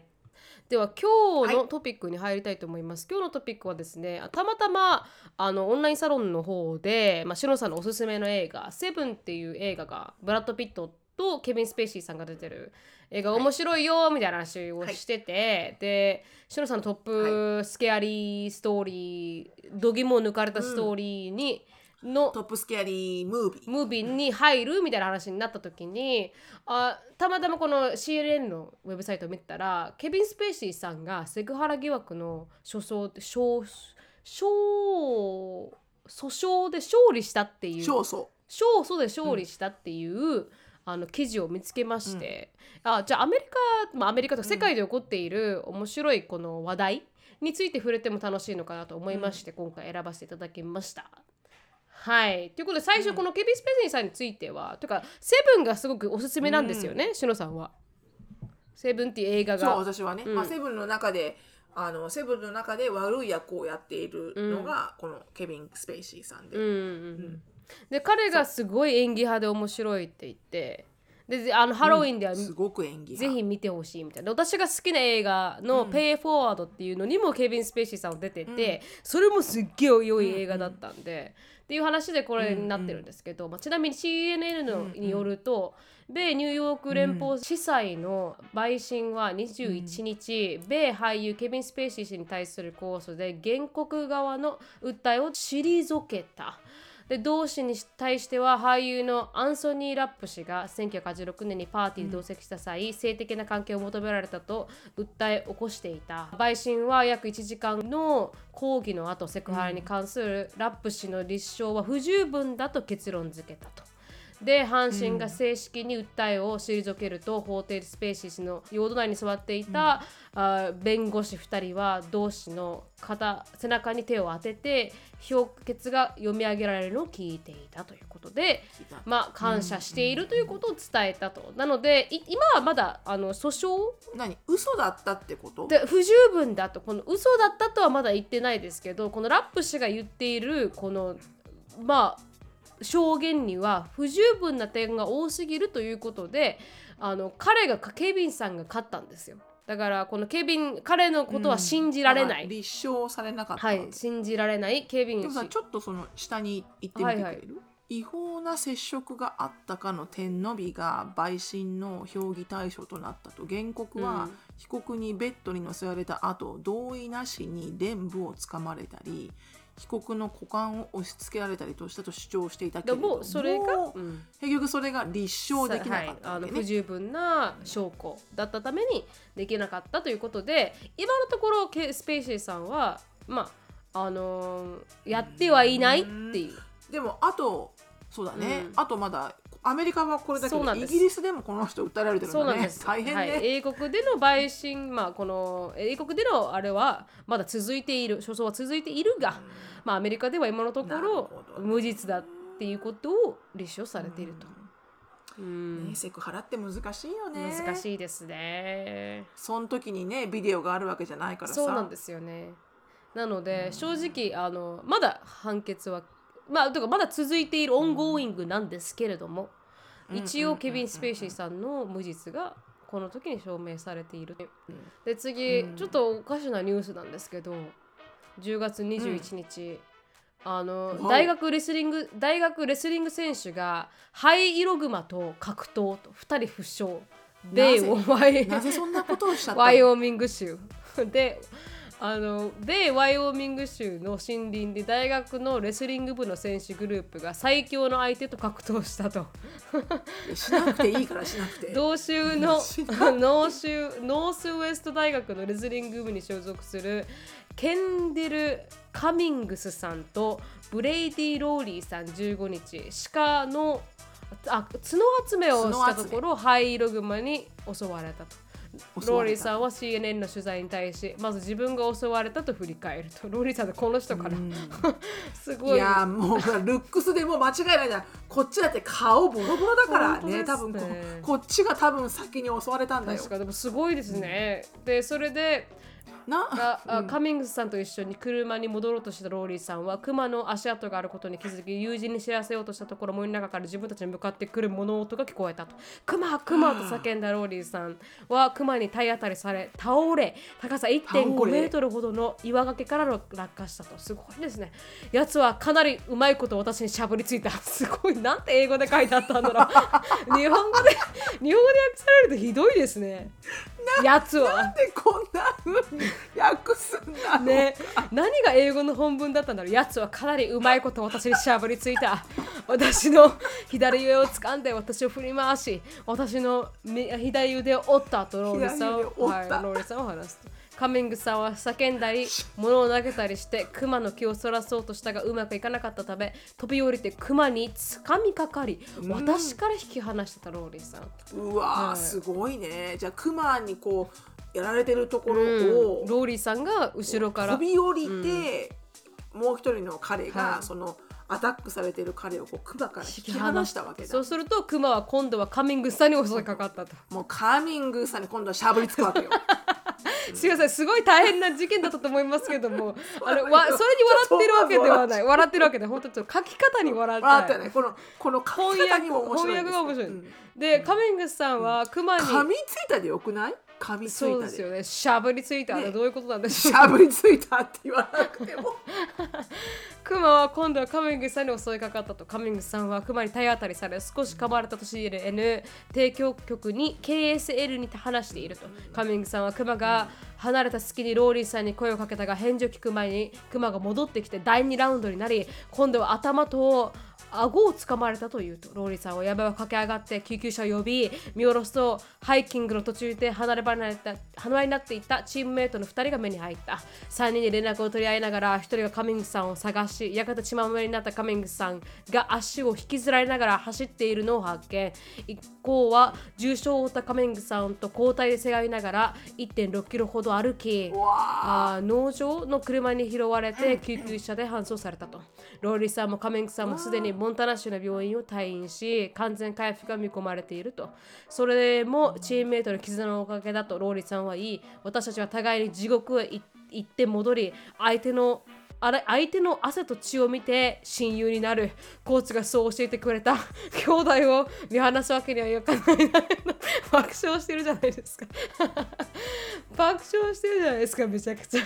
では今日のトピックに入りたいと思います、はい、今日のトピックはですねたまたまあのオンラインサロンの方で、まあ、シノさんのおすすめの映画「セブンっていう映画がブラッド・ピットとケビン・スペイシーさんが出てる映画面白いよみたいな話をしてて、はい、でシノさんのトップスケアリーストーリー、度肝を抜かれたストーリーに、うんのトップスキャリームービー。ムービーに入るみたいな話になった時にあたまたまこの CNN のウェブサイトを見たらケビン・スペーシーさんがセクハラ疑惑の訴訟訴訴訟で勝利したっていう勝訴。勝訴で勝利したっていう、うん、あの記事を見つけまして、うん、あじゃあアメリカ、まあ、アメリカとか世界で起こっている面白いこの話題について触れても楽しいのかなと思いまして、今回選ばせていただきました。はい。ということで最初このケビン・スペシーさんについては、うん、というかセブンがすごくおすすめなんですよね、しのさんは。セブンっていう映画が。そう私はね、うん、まあ、セブンの中であのセブンの中で悪い役をやっているのが、このケビン・スペイシーさんで。うんうんうん。で彼がすごい演技派で面白いって言ってであのハロウィンでは、すごく演技ぜひ見てほしいみたいな。私が好きな映画の「ペイ・フォワード」っていうのにもケビン・スペイシーさん出てて、それもすっげえ良い映画だったんで、っていう話でこれになってるんですけど、まあ、ちなみに CNN のによると、米ニューヨーク連邦地裁の陪審は21日、米俳優ケビン・スペイシー氏に対する控訴で原告側の訴えを退けた。で同氏に対しては俳優のアンソニー・ラップ氏が1986年にパーティーで同席した際、うん、性的な関係を求められたと訴え起こしていた陪審は約1時間の抗議の後セクハラに関するラップ氏の立証は不十分だと結論付けたと。で阪神が正式に訴えを退けると、法廷スペーシスの用土内に座っていた、あ弁護士2人は同士の肩背中に手を当てて評決が読み上げられるのを聞いていたということで、まあ、感謝しているということを伝えたと、なのでい今はまだあの訴訟？何？嘘だったってこと？で不十分だと。この嘘だったとはまだ言ってないですけどこのラップ氏が言っているこのまあ証言には不十分な点が多すぎるということであの彼がケビンさんが勝ったんですよ。だからこのケビン彼のことは信じられない、うん、立証されなかった。はい信じられない。ケビンでもさちょっとその下に行ってみてくれる、はいはい。違法な接触があったかの点のみが陪審の評議対象となったと原告は被告にベッドに乗せられた後同意なしに臀部をつかまれたり被告の股間を押し付けられたりとしたと主張していたけれどもそれが、うん、結局それが立証できなかった、ね。はい、あの不十分な証拠だったためにできなかったということで今のところスペーシーさんはまああのー、やってはいないっていう。でもあとそうだね、うん、あとまだアメリカはこれだけどイギリスでもこの人訴えられてるんだね。大変ね、はい、英国での陪審まあこの英国でのあれはまだ続いている訴訟は続いているが、うん、まあアメリカでは今のところ無実だっていうことを立証されていると。うん、ね、セクハラって難しいよね。難しいですね。その時にねビデオがあるわけじゃないからそうなんですよね。なので、正直あのまだ判決はまあとかまだ続いている ongoing なんですけれども、一応ケビン・スペーシーさんの無実がこの時に証明されている。で次、ちょっとおかしなニュースなんですけど10月21日、あの大学レスリング大学レスリング選手がハイイログマと格闘と2人負傷。米をなぜそんなことをしたワイオミング州。であの米ワイオミング州の森林で大学のレスリング部の選手グループが最強の相手と格闘したと。しなくていいからしなくて。同州の (laughs) (laughs) ノー州ノースウエスト大学のレスリング部に所属するケンデル・カミングスさんとブレイディ・ローリーさん15日。鹿のあ角集めをしたところハイイログマに襲われたと。ローリーさんは CNN の取材に対しまず自分が襲われたと振り返るとローリーさんってこの人から (laughs) すごい。いやもうルックスでも間違いないじゃんこっちだって顔ボロボロだからねね。多分こっちが多分先に襲われたんだよ。確かでもすごいですね、うん、でそれでな。あ、うん、カミングスさんと一緒に車に戻ろうとしたローリーさんはクマの足跡があることに気づき友人に知らせようとしたところ森の中から自分たちに向かってくる物音が聞こえたと。クマクマと叫んだローリーさんはクマに体当たりされ倒れ高さ1.5メートルほどの岩崖から落下したと。すごいですね。やつはかなりうまいこと私にしゃぶりついた。すごい。なんて英語で書いてあったんだろう。(laughs) 日本語で日本語で訳されるとひどいですね。やつは。なんでこんな風に訳すんだね。何が英語の本文だったんだろう。やつはかなりうまいこと私にしゃぶりついた。私の左上を掴んで私を振り回し私の左腕を折ったとローリーさんを、はい、ローリーさんを話すカミングさんは叫んだり物を投げたりしてクマの気をそらそうとしたがうまくいかなかったため飛び降りてクマにつかみかかり、私から引き離してたローリーさん。うわ、はい、すごいね。じゃあクマにこうやられてるところを、うん、ローリーさんが後ろから。飛び降りて、うん、もう一人の彼が、はい、そのアタックされてる彼をこうクマから引き離したわけだ。そうするとクマは今度はカミングさんに襲いかかったと。もうカミングさんに今度はしゃぶりつくわけよ。(laughs) すみませんすごい大変な事件だったと思いますけども。(laughs) あのわそれに笑ってるわけではない。笑ってるわけで本当ちょっと書き方に笑って。このこの翻訳が面白い、うん、でカミングスさんはクマに噛みついたでよくない？噛みついたそうですよね。しゃぶりついた、ね、どういうことなんでしょう。しゃぶりついたって言わなくても。(laughs) クマは今度はカミングさんに襲いかかったと。カミングさんはクマに体当たりされ少し噛まれたと CNN 提供局に KSL にて話していると。カミングさんはクマが離れた隙にローリーさんに声をかけたが返事を聞く前にクマが戻ってきて第2ラウンドになり今度は頭と顎を掴まれたというとローリーさんは山を駆け上がって救急車を呼び見下ろすとハイキングの途中で離れ離れた離れになっていたチームメイトの2人が目に入った。3人で連絡を取り合いながら1人がカミングさんを探しやがて血まみれになったカミングさんが足を引きずられながら走っているのを発見。一行は重傷を負ったカミングさんと交代でせがいながら1.6キロほど歩きあ農場の車に拾われて救急車で搬送されたと。ローリーさんもカミングさんもすでにモンタナ州の病院を退院し完全回復が見込まれていると。それもチームメイトの絆のおかげだとローリーさんは言い私たちは互いに地獄へ行って戻り相手のあれ相手の汗と血を見て親友になるコーチがそう教えてくれた。兄弟を見放すわけにはいかない爆笑してるじゃないですか。爆笑してるじゃないですかめちゃくちゃ。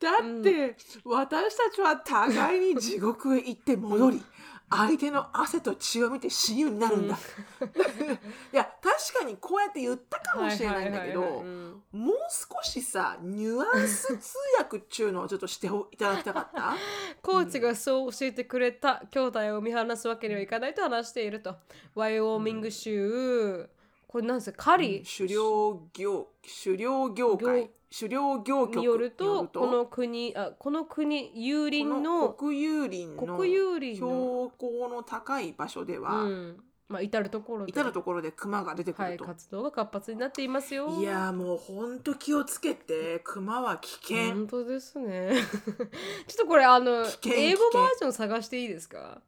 だって、うん、私たちは互いに地獄へ行って戻り相手の汗と血を見て親友になるんだ。うん、(laughs) いや確かにこうやって言ったかもしれないんだけどもう少しさニュアンス通訳っちゅうのをちょっとしていただきたかった？(laughs) コーチがそう教えてくれた兄弟を見放すわけにはいかないと話していると。ワイオーミング州、うん、これなんですか？カリ、狩猟業狩猟業界狩猟業局によるとこの国あこの国有林の国有林の国有林標高の高い場所では、うん、まあ、至る所で至る所で熊が出てくると、はい、活動が活発になっていますよ。いやもうほんと気をつけて熊は危険。本当ですね。(laughs) ちょっとこれあの英語バージョン探していいですか？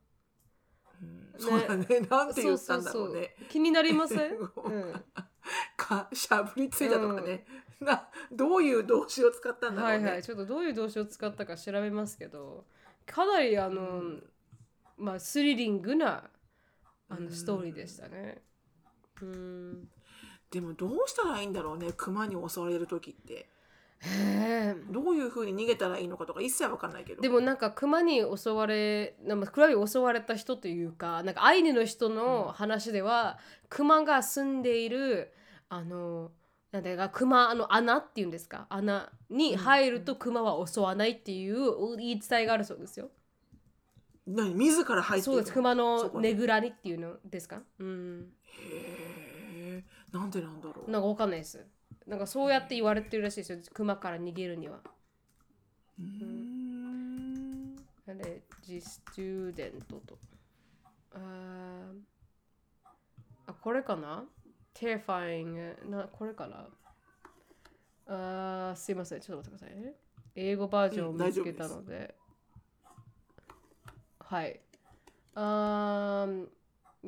そうだね。なんて言ったんだろうね。気になりません、(laughs) うん、かしゃぶりついたとかね、うん、などういう動詞を使ったんだろうね。はいはい。ちょっとどういう動詞を使ったか調べますけどかなりあの、うん、まあスリリングなあのストーリーでしたね。うん。でもどうしたらいいんだろうね熊に襲われる時って。どういうふうに逃げたらいいのかとか一切わかんないけど。でもなんか熊に襲われなんか熊に襲われた人というかなんかアイヌの人の話では、うん、熊が住んでいるあのなんだか熊の穴っていうんですか？穴に入ると熊は襲わないっていう言い伝えがあるそうですよ。何？自ら入ってそうです。熊のねぐらにっていうのですか？うん。へえなんでなんだろう？なんかわかんないです。なんかそうやって言われてるらしいですよ。熊から逃げるには。うん。あれジスチューデントと。ああこれかな？terrifying なこれかなあすいませんちょっと待ってくださいね英語バージョンを見つけたので、うん、はい um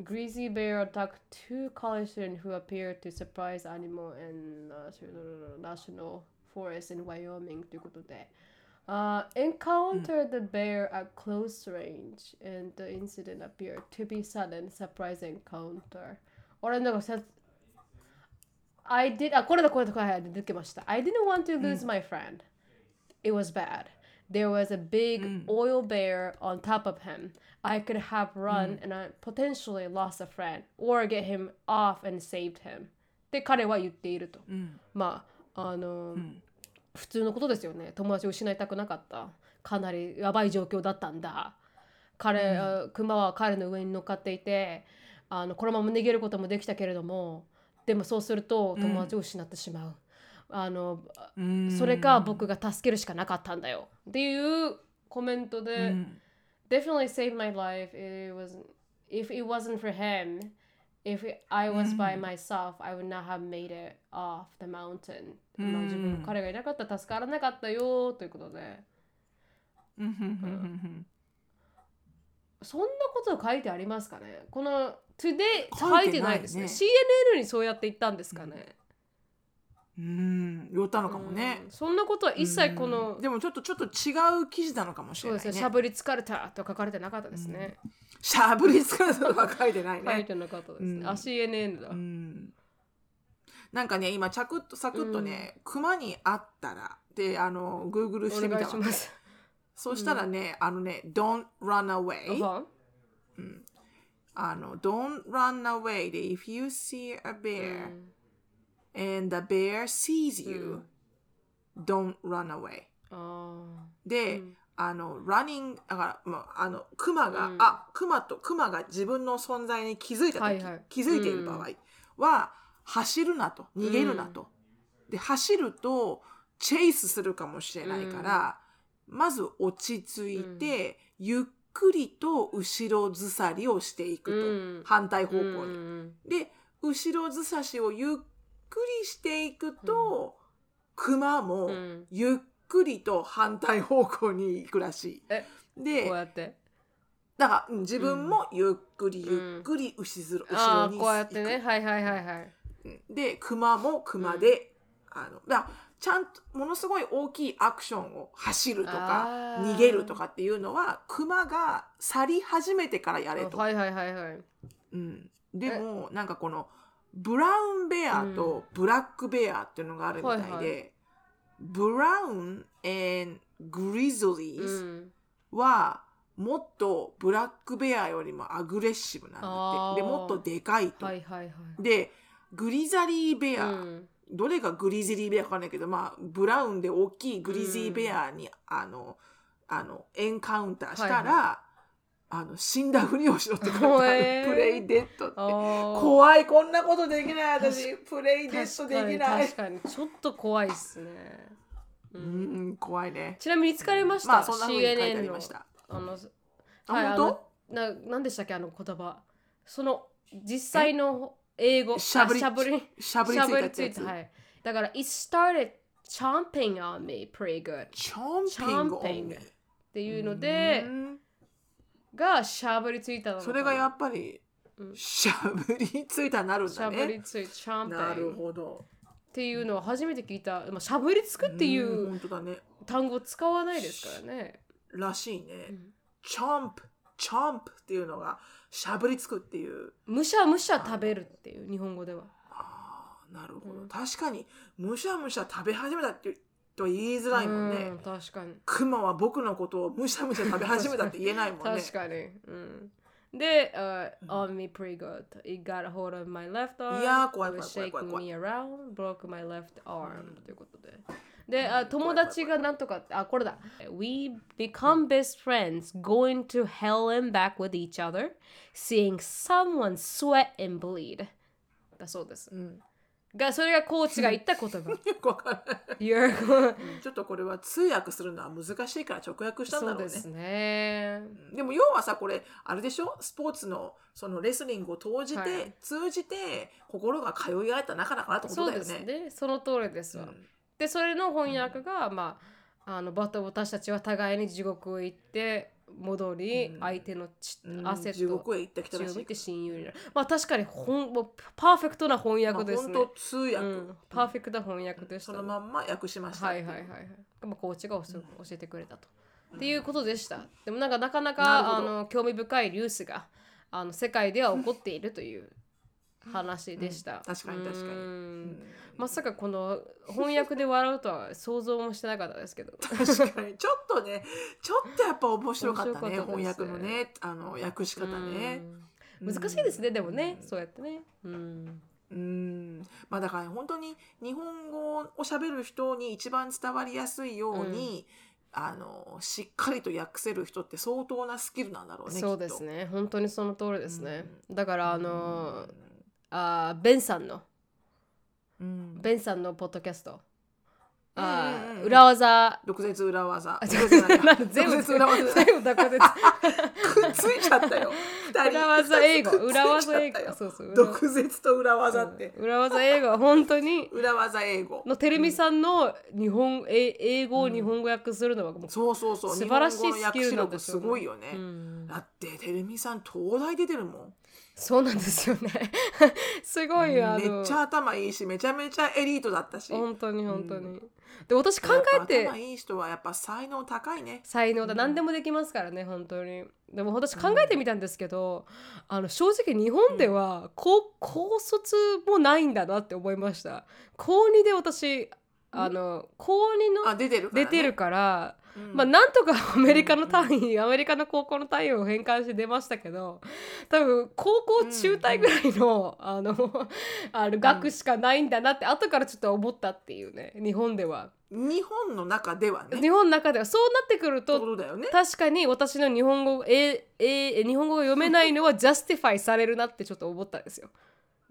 Greasy bear attacked two college students who appeared to surprise animal in uh, national forest in Wyoming ということで、uh, encountered the bear at close range and the incident appeared to be sudden surprise encounter 俺なんかさ I did あこれだこれだこれだ出てました I didn't want to lose my friend it was bad there was a big mm. oil bear on top of him. I could have run mm. and I potentially lost a friend or get him off and saved him. って彼は言っていると。うん、まあ、あの、うん、普通のことですよね。友達を失いたくなかった。かなりやばい状況だったんだ。彼、うん、クマは彼の上に乗っかっていて、あのこのまま逃げることもできたけれども、でもそうすると友達を失ってしまう。あのそれか僕が助けるしかなかったんだよ。っていうコメントで、definitely saved my life. It was if it wasn't for him if I was by myself I would not have made it off the mountain、まあ、自分彼がいなかったら助からなかったよということで、うん、そん。なこと書いてありますかねこの Today 書いてないですね。ね CNN にそうやって言ったんですかね、うん。言ったのかもね、そんなことは一切この、でもちょっとちょっと違う記事なのかもしれない、ね、そうですね。しゃぶり疲れたと書かれてなかったですね、しゃぶり疲れたとか書いてないね。書いてなかったですね、あ CNN だ、なんかね今チャクッとサクッとね、熊に会ったらであのグーグルしてみたのそしたらね、あのね Don't run away、うん、あの Don't run away で If you see a bear、and the bear sees you、don't run away、で、あの、ランニング、だから、まあ、あの、クマが、うんあ、クマと、クマが自分の存在に気づいたとき、はいはい。気づいている場合は、走るなと、逃げるなと。で、走ると、チェイスするかもしれないから、まず落ち着いて、ゆっくりと後ろずさりをしていくと。うん。反対方向に。うんで、後ろずさしをゆっくりしていくと、クマもうん。ゆっくりと反対方向に行くらしえい。でこう、やって？だからうん自分もゆっくりゆっくり後ろ,、後ろにああこうやって行く。ねはいはいはいはい。うん。で、クマもクマで、あの、だからちゃんとものすごい大きいアクションを走るとか逃げるとかっていうのはクマが去り始めてからやれと。はいはいはいはい。うん、でもなんかこのブラウンベアとブラックベアっていうのがあるみたいで、はいはい。ブラウン and グリズリーうズん。はもっとブラックベアよりもアグレッシブなんだって。でもっとでかいと、はいはいはい。でグリザリーベア、うんどれがグリズリーベアかわかんないけどまあブラウンで大きいグリズリーベアに、あのあのエンカウンターしたら、はいあの死んだふりをしろって書いてある、へー。プレイデッドって。怖いこんなことできない私。プレイデッドできない。確かにちょっと怖いっすね、ううんん怖いね。ちなみに見つかりました、まあそんな風に書いてありました。あのあはい、あ本のななんでしたっけあの言葉。その実際の英語。しゃぶりあしゃぶり。しゃぶりついたはい。だから it started chomping on me pretty good チョンピングオン Chomping っていうのでうん。がしゃぶりついたのそれがやっぱりうん。しゃぶりついたになるんしゃぶだねりついた chomping なるほど。っていうのを初めて聞いた、まあ、しゃぶりつくっていんう単語使わないですからね、らしいね。うん。チョンプチョンプっていうのがしゃぶりつくっていう。むしゃむしゃ食べるっていう日本語では。あーなるほど、うん確かにむしゃむしゃ食べ始めたってとは言いづらいもんね、うん確かに。クマは僕のことをむしゃむしゃ食べ始めたって言えないもんね。(laughs) 確かに、うん、で、uh, on me pretty good. It got a hold of my left arm. いやー怖い it 怖 was い怖い shaking 怖い。me around. Broke my left arm、ということでで、あ友達がなんとかあこれだ。We become best friends going to hell and back with each other seeing someone sweat and bleed. だそうです、ん。がそれがコーチが言った言葉。(laughs) ちょっとこれは通訳するのは難しいから直訳したんだろうね。そうですね。でも要はさこれあれでしょ？スポーツのそのレスリングを通じて、はい。通通じて心が通い合えた仲だからってことそうでだよね。すね。その通りですわ、うんでそれの翻訳が、まあ、あのバト私たちは互いに地獄へ行って戻り、うん。相手のちうん。汗と地獄へ行ってきたらしい親友になる。まあ確かにほんもうパーフェクトな翻訳ですね、まあ、本当通訳、うん、パーフェクトな翻訳でした、そのまんま訳しましたはいはいはいはい、まあ、コーチが教教えてくれたと、っていうことでした。でもなんかなかなかあの興味深いニュースがあの世界では起こっているという話でした、うん。確かに確かに。うん。うん。まさかこの翻訳で笑うとは想像もしてなかったですけど。確かに。ちょっとねちょっとやっぱ面白かったね面白かったです。翻訳のねあの訳し方ね。うん。難しいですね、うん。でもねそうやってね。うん。うん。まあだから本当に日本語を喋る人に一番伝わりやすいように、あのしっかりと訳せる人って相当なスキルなんだろうね。そうですね。本当にその通りですね、だかきっと。らあのあーベンさんの。うん、ベンさんのポッドキャスト。あーうんうん。うん裏技。毒舌裏技。全部全部毒舌。くっついちゃったよ。裏技英語。裏技英語。よそうそう。裏毒舌と裏技って。裏技英語。は本当に。裏技英語。のてるみさんの日本え英語を日本語訳するのはもうそうそうそう。素晴らしいスキルなん力ですよね。すごいよね。うん。だっててるみさん東大出てるもん。そうなんですよね。(laughs) すごいあの。めっちゃ頭いいしめちゃめちゃエリートだったし。本当に本当に、うで私考えやて頭いい人はやっぱ才能高いね。才能だ。うん。何でもできますからね本当に。でも私考えてみたんですけど、あの正直日本では高高卒もないんだなって思いました。高2で私あの高2のあ出てるから、ね。まあなんとかアメリカの単位、うん、アメリカの高校の単位を変換して出ましたけど多分高校中退ぐらいの,、あの (laughs) あの額しかないんだなって後からちょっと思ったっていうね日本では。日本の中ではね。日本の中では。そうなってくると、ね、確かに私の日本語ええ日本語が読めないのは (laughs) justify されるなってちょっと思ったんですよ。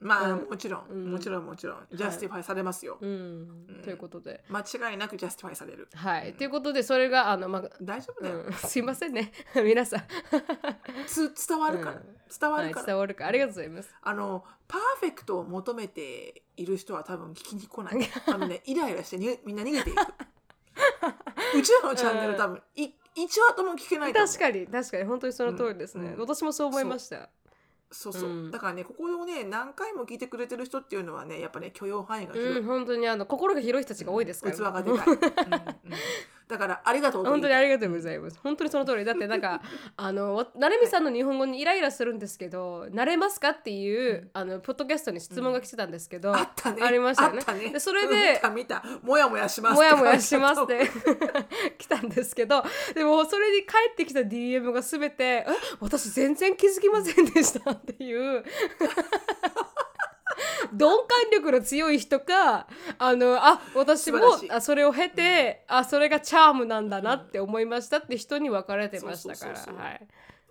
まあ、もちろん、もちろんもちろん justify されますよ、うん。ということで。間違いなく justify される。はい。ということでそれがあのまあ大丈夫だよ、(laughs) すいませんね。(laughs) 皆さん。つ伝わるから、伝わるから、伝わるから。ありがとうございます。あのパーフェクトを求めている人は多分聞きに来ない。(laughs) あのねイライラしてにみんな逃げていく。うちらのチャンネル多分い一話とも聞けない確かに確かに。本当にその通りですね、私もそう思いましたそうそう、うん、だからねここをね何回も聞いてくれてる人っていうのはねやっぱね許容範囲が広い、うん、本当にあの心が広い人たちが多いですから、ね、器がでかい、うんうんだからありがとう本当にありがとうございます。本当にその通り。だってなんか (laughs) あの成美さんの日本語にイライラするんですけど慣れますかっていう、あのポッドキャストに質問が来てたんですけど、あったね。ありましたよね。ね。でそれで見た見た。もやもやしますもやもやしますって (laughs) 来たんですけどでもそれに返ってきた DM が全て「え私全然気づきませんでした」っていう鈍感力の強い人かあのあ私もあそれを経て、うん、あそれがチャームなんだなって思いましたって人に分かれてましたから。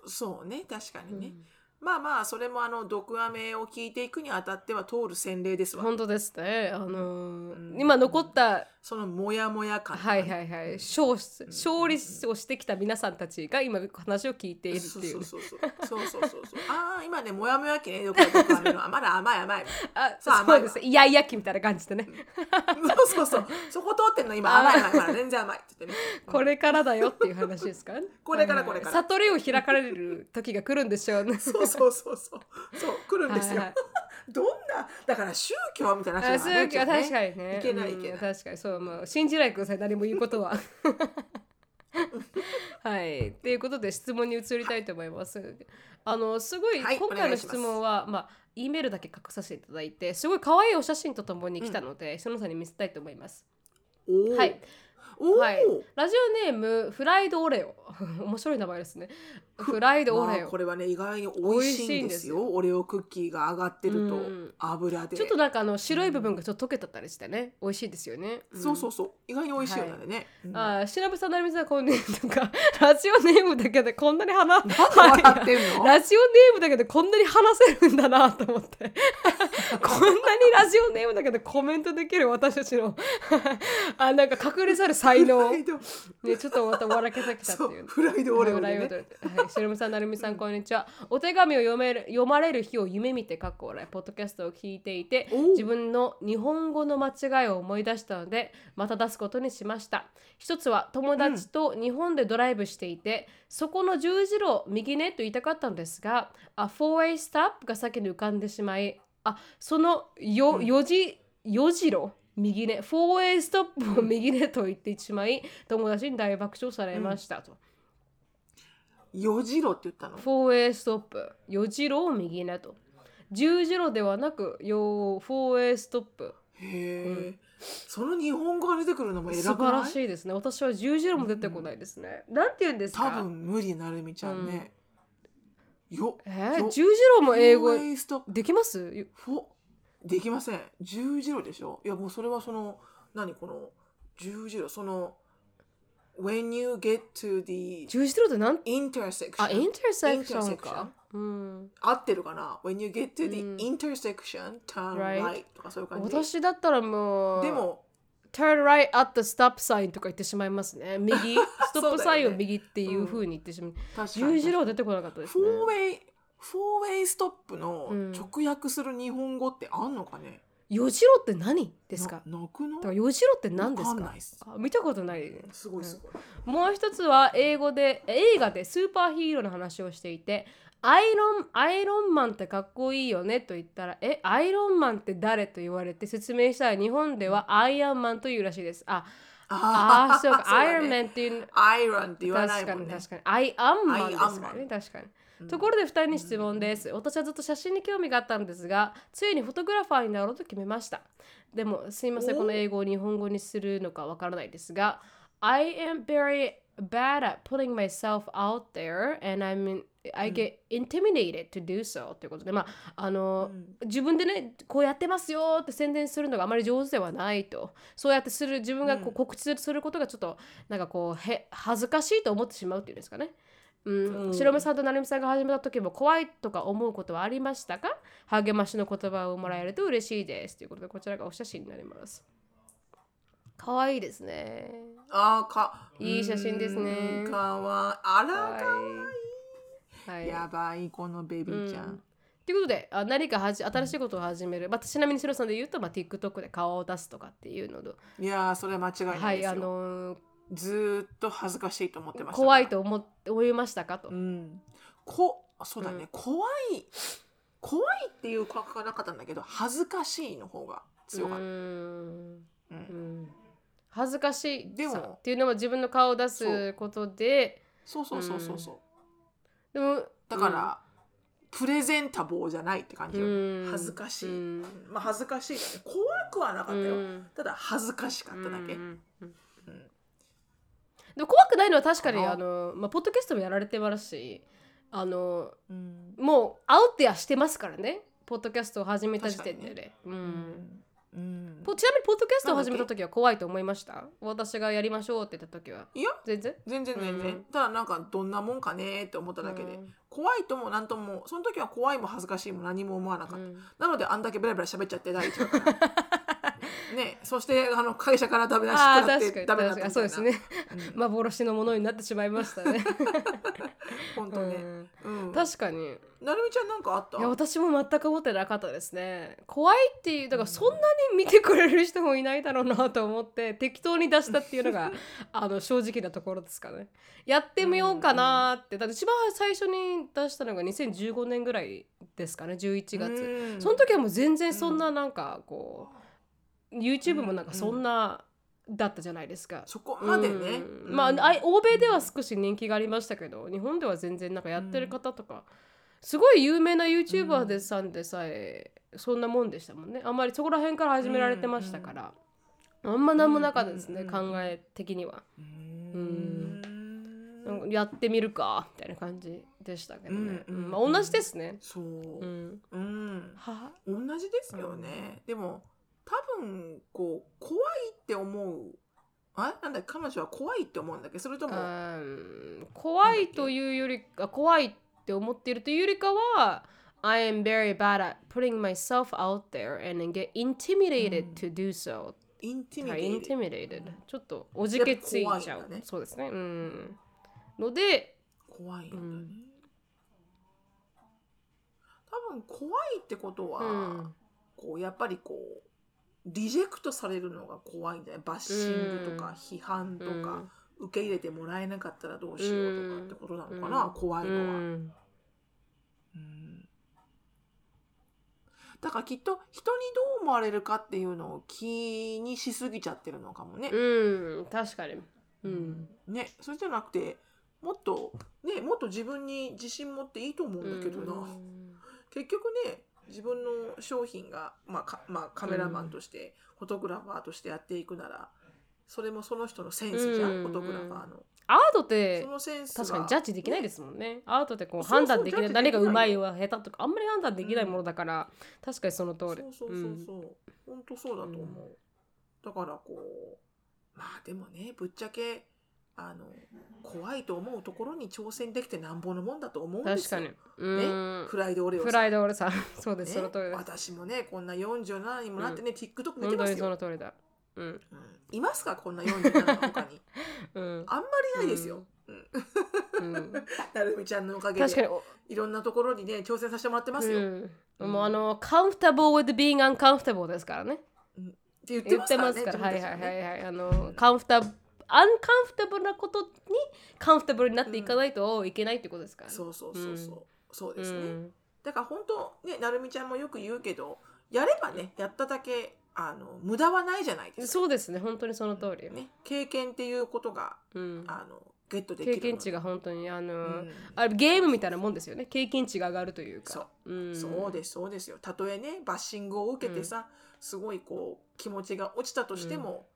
そうね確かにね、うん。まあまあそれもあの毒アメを聞いていくにあたっては通る洗礼ですわ。本当ですね。あのーうん、今残ったそのモヤモヤ感、はいはいはい。勝勝利をしてきた皆さんたちが今話を聞いているっていう、ね、そうそうそうそう。そうそうああ今ねモヤモヤ期ね毒アメのまだ (laughs) 甘い甘いあそうそうです。いやいや期みたいな感じでね。(laughs) そうそうそう。そこ通ってんの今。甘い甘いまだ全然甘いって言ってね、これからだよっていう話ですか？(laughs) これからこれから。悟りを開かれる時が来るんでしょうね。そうそうそうそう。そう来るんですよ、はいはい、どんなだから宗教みたいな話宗教、確かにね。いけないいけない、確かにそうもう信じないでください何も言うことは。(laughs) はい。ということで質問に移りたいと思います。あのすごい、はい、今回の質問はまあ E メールだけ書かさせていただいてすごい可愛いお写真とともに来たので、うん、そのさんに見せたいと思います。はい。はい、ラジオネームフライドオレオ。(laughs) 面白い名前ですねフライドオレオ、まあ、これはね意外に美味しいんですよ。オレオクッキーが上がってると油で。ちょっとなんかあの白い部分がちょっと溶けたったりしてね美味しいですよね、うん、そうそうそう。意外に美味しいよね、はい。うん、あしのぶさんなるみさんこんねとか (laughs) ラジオネームだけでこんなに話笑ってんの？(laughs) ラジオネームだけでこんなに話せるんだなと思って。(laughs) こんなにラジオネームだけでコメントできる私たちの。あなんか隠れざる才能。ねちょっとまた笑けてきたっていう。フライドオレオ、ね、はいしのぶさんなるみさんこんにちは。お手紙を読める読まれる日を夢見てかっこ笑いポッドキャストを聞いていて自分の日本語の間違いを思い出したのでまた出すことにしました。一つは友達と日本でドライブしていて、うん、そこの十字路右ねと言いたかったんですがあ 4way stop が先に浮かんでしまいあそのよ、うん、4字4字路右ね 4way ストップを右ねと言ってしまい友達に大爆笑されましたと。うん四字路って言ったの？4way ストップ四字路を右ねと。十字路ではなく 4way ストップへえ、うん、その日本語が出てくるのも偉く素晴らしいですね。私は十字路も出てこないですね、うん、なんて言うんですか？多分無理なるみちゃんね、うん、よえー、十字路も英語できます？できません。十字路でしょ？いやもうそれはその何この？十字路その when you get to the 十字路ってなん？intersection あ、インターセクションか。うん、合ってるかな ?when you get to the intersection, turn right とかそういう感じ。私だったらもう、でも、turn right at the stop sign とか言ってしまいますね。右、ストップサインを右っていうふうに言ってしまう。十字路は出てこなかったですね。4way, 4way ストップの直訳する日本語ってあんのかね、よじろって何ですか？泣くのだからよじろって何ですか？見たことない、すごいすごい、うん、もう一つは英語で映画でスーパーヒーローの話をしていてアイロンアイロンマンってかっこいいよねと言ったらえアイロンマンって誰と言われて説明したら日本ではアイアンマンというらしいです。あああそうか、(laughs) アイロンマンっていうアイロンって言わないもん、ね、確かに確かに。アイアンマンですからね。確かにところで2人に質問です。私はずっと写真に興味があったんですが、ついにフォトグラファーになろうと決めました。でも、すいません、この英語を日本語にするのかわからないですが、I am very bad at putting myself out there and I mean I get intimidated to do so ということで、まあ、あの、うん、自分でね、こうやってますよって宣伝するのがあまり上手ではないと。そうやってする、自分がこう告知することがちょっと、なんかこう、へ恥ずかしいと思ってしまうっていうんですかね。うん、うん、白目さんと成美さんが始めた時も怖いとか思うことはありましたか？励ましの言葉をもらえると嬉しいです。ということで、こちらがお写真になります。かわいいですね。ああ、か。いい写真ですね。かわいい。あら、かわいい。はい、やばい、このベビーちゃん。うんということであ何かはじ新しいことを始める、まあ、ちなみにシロさんで言うと、まあ、TikTok で顔を出すとかっていうのといやそれは間違いないですよ、はいあのー、ずっと恥ずかしいと思ってました怖いと思思いましたかと、うん、こそうだね、うん、怖い怖いっていう感覚がなかったんだけど恥ずかしいの方が強かった。うん、うん。恥ずかしいでもっていうのは自分の顔を出すことで。そうそうそうそうそう、でもだから、プレゼンタボーじゃないって感じよ、恥ずかしい、まあ恥ずかしいだね。怖くはなかったよ、ただ恥ずかしかっただけ、でも怖くないのは確かにあの、まあ、ポッドキャストもやられてますしあの、もうアウトやしてますからね。ポッドキャストを始めた時点でね、うん。うん、ちなみにポッドキャストを始めた時は怖いと思いました？私がやりましょうって言った時は。いや全然？全然全然、うん、ただなんかどんなもんかねって思っただけで、うん、怖いとも何ともその時は怖いも恥ずかしいも何も思わなかった、うん、なのであんだけベラベラ喋っちゃって第一話ね、そしてあの会社からダメ出し食らってダメだったそうですね、うん、幻のものになってしまいましたね。(laughs) 本当ね、うん、確かに。なるみちゃんなんかあった？いや私も全く思ってなかったですね。怖いっていうだからそんなに見てくれる人もいないだろうなと思って適当に出したっていうのが (laughs) あの正直なところですかね。やってみようかなって、だって一番最初に出したのが2015年ぐらいですかね。11月、その時はもう全然そんななんかこう、YouTube もなんかそんな、だったじゃないですか。そこまでね。うん、まあ、欧米では少し人気がありましたけど、日本では全然なんかやってる方とか、すごい有名な YouTuber でさんでさえ、そんなもんでしたもんね。あんまりそこら辺から始められてましたから、あんま何もなかったですね、考え的には。うん。やってみるかみたいな感じでしたけどね、うん。まあ、同じですね。そう、うん。うん、は？同じですよね、でも多分こう怖いって思う。あなんだ彼女は怖いって思うんだけ？どそれとも怖いというよりか怖いって思っているというよりかは I am very bad at putting myself out there and get intimidated to do so、intimidated, intimidated ちょっとおじけついちゃう、ね、そうですね。うん。ので怖いんだね、うん、多分怖いってことは、うん、こうやっぱりこうリジェクトされるのが怖いんだよ。バッシングとか批判とか、受け入れてもらえなかったらどうしようとかってことなのかな、怖いのは、うん。だからきっと人にどう思われるかっていうのを気にしすぎちゃってるのかもね。うん。確かに。うん、ね。それじゃなくてもっとねもっと自分に自信持っていいと思うんだけどな。結局ね自分の商品が、まあまあ、カメラマンとして、フォトグラファーとしてやっていくならそれもその人のセンスじゃん、うん、フォトグラファーの。アートって確かにジャッジできないですもんね。アートってこう判断できない。誰がうまいは下手とかあんまり判断できないものだから、うん、確かにその通り。そうそうそうそう、うん、本当そうだと思う。だからこうまあでもねぶっちゃけあの怖いと思うところに挑戦できてなんぼのもんだと思うんですよ。確かに。ね、フライドオレオフライドオレさん。(laughs) そうです、ね、その通りです。私もね、こんな47にもなってね、うん、TikTok 見てますよ。その通りだ。うん。うん、いますか？こんな47の他に。(laughs) うん、あんまりないですよ。うん。(laughs) なるみちゃんのおかげでいろんなところにね挑戦させてもらってますよ。うん、もうあの comfortable with being uncomfortable ですからね。うん、って言ってますからね。はいはいはいはい。あの comfortable アンカンフタブルなことにカンフタブルになっていかないといけないってことですから、ね、そうそうそうそう、そうですね、うん、だから本当ねなるみちゃんもよく言うけどやればねやっただけあの無駄はないじゃないですか。そうですね。本当にその通り、ね、経験っていうことが、うん、あのゲットできる経験値が本当にあの、うん、あゲームみたいなもんですよね。経験値が上がるというか。そう,、うん、そうですそうですよ。たとえねバッシングを受けてさ、すごいこう気持ちが落ちたとしても、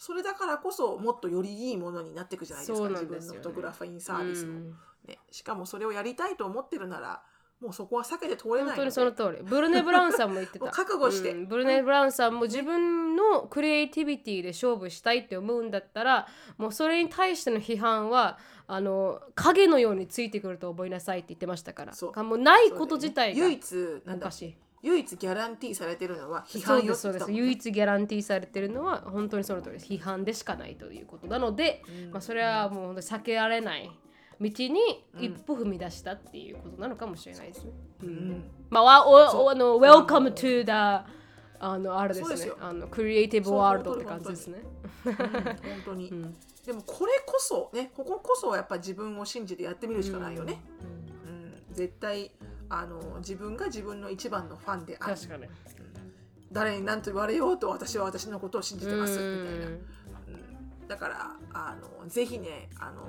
それだからこそもっとよりいいものになっていくじゃないですか自分のフォトグラファインサービスも、ね、しかもそれをやりたいと思ってるならもうそこは避けて通れない本当にその通り。ブルネ・ブラウンさんも言ってた。(laughs) 覚悟して、うん、ブルネ・ブラウンさんも自分のクリエイティビティで勝負したいって思うんだったらもうそれに対しての批判はあの影のようについてくると覚えなさいって言ってましたから。そう。もうないこと自体が、ね、唯一なんかしい唯一ギャランティーされてるのは批判よそうです。唯一ギャランティーされてるのは本当にその通りです。批判でしかないということなので、うん、まあ、それはもう避けられない道に一歩踏み出したっていうことなのかもしれないですね。うん、まあ、おおあの Welcome to the あのあれですね。あのクリエイティブワールドって感じですね。本当に、うん、でもこれこそねこここそやっぱ自分を信じてやってみるしかないよね。うん、うん、絶対あの自分が自分の一番のファンである。確かに。誰に何と言われようと私は私のことを信じてます。みたいな。うん、だからあのぜひねあの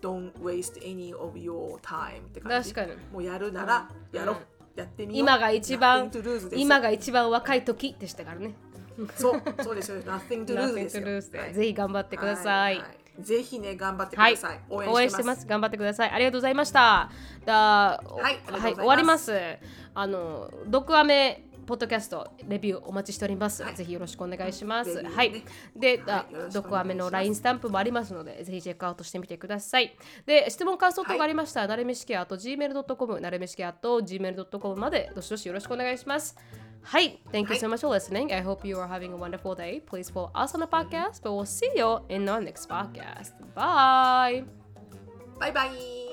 don't waste any of your time って感じ。確かに。もうやるならやろう、うん、やってみよう。今が一番今が一番若い時でしたからね。そうそうですよ。Nothing to lose ですよ。(laughs) はい、ぜひ頑張ってください、はいはい、ぜひね頑張ってください、はい、応援してます。頑張ってください。ありがとうございました。だはい、はい、終わります。あの毒アメポッドキャストレビューお待ちしております。はい、ぜひよろしくお願いします。ね、はい。で、はい、どこアメの LINE スタンプもありますので、ぜひチェックアウトしてみてください。で、質問、感想とかありましたら、なれめしきあと gmail.com、なれめしきあと gmail.com までどしどしよろしくお願いします。はい。Thank you so much for listening. I hope you are having a wonderful day. Please follow us on the podcast, but we'll see you in our next podcast. Bye. Bye bye.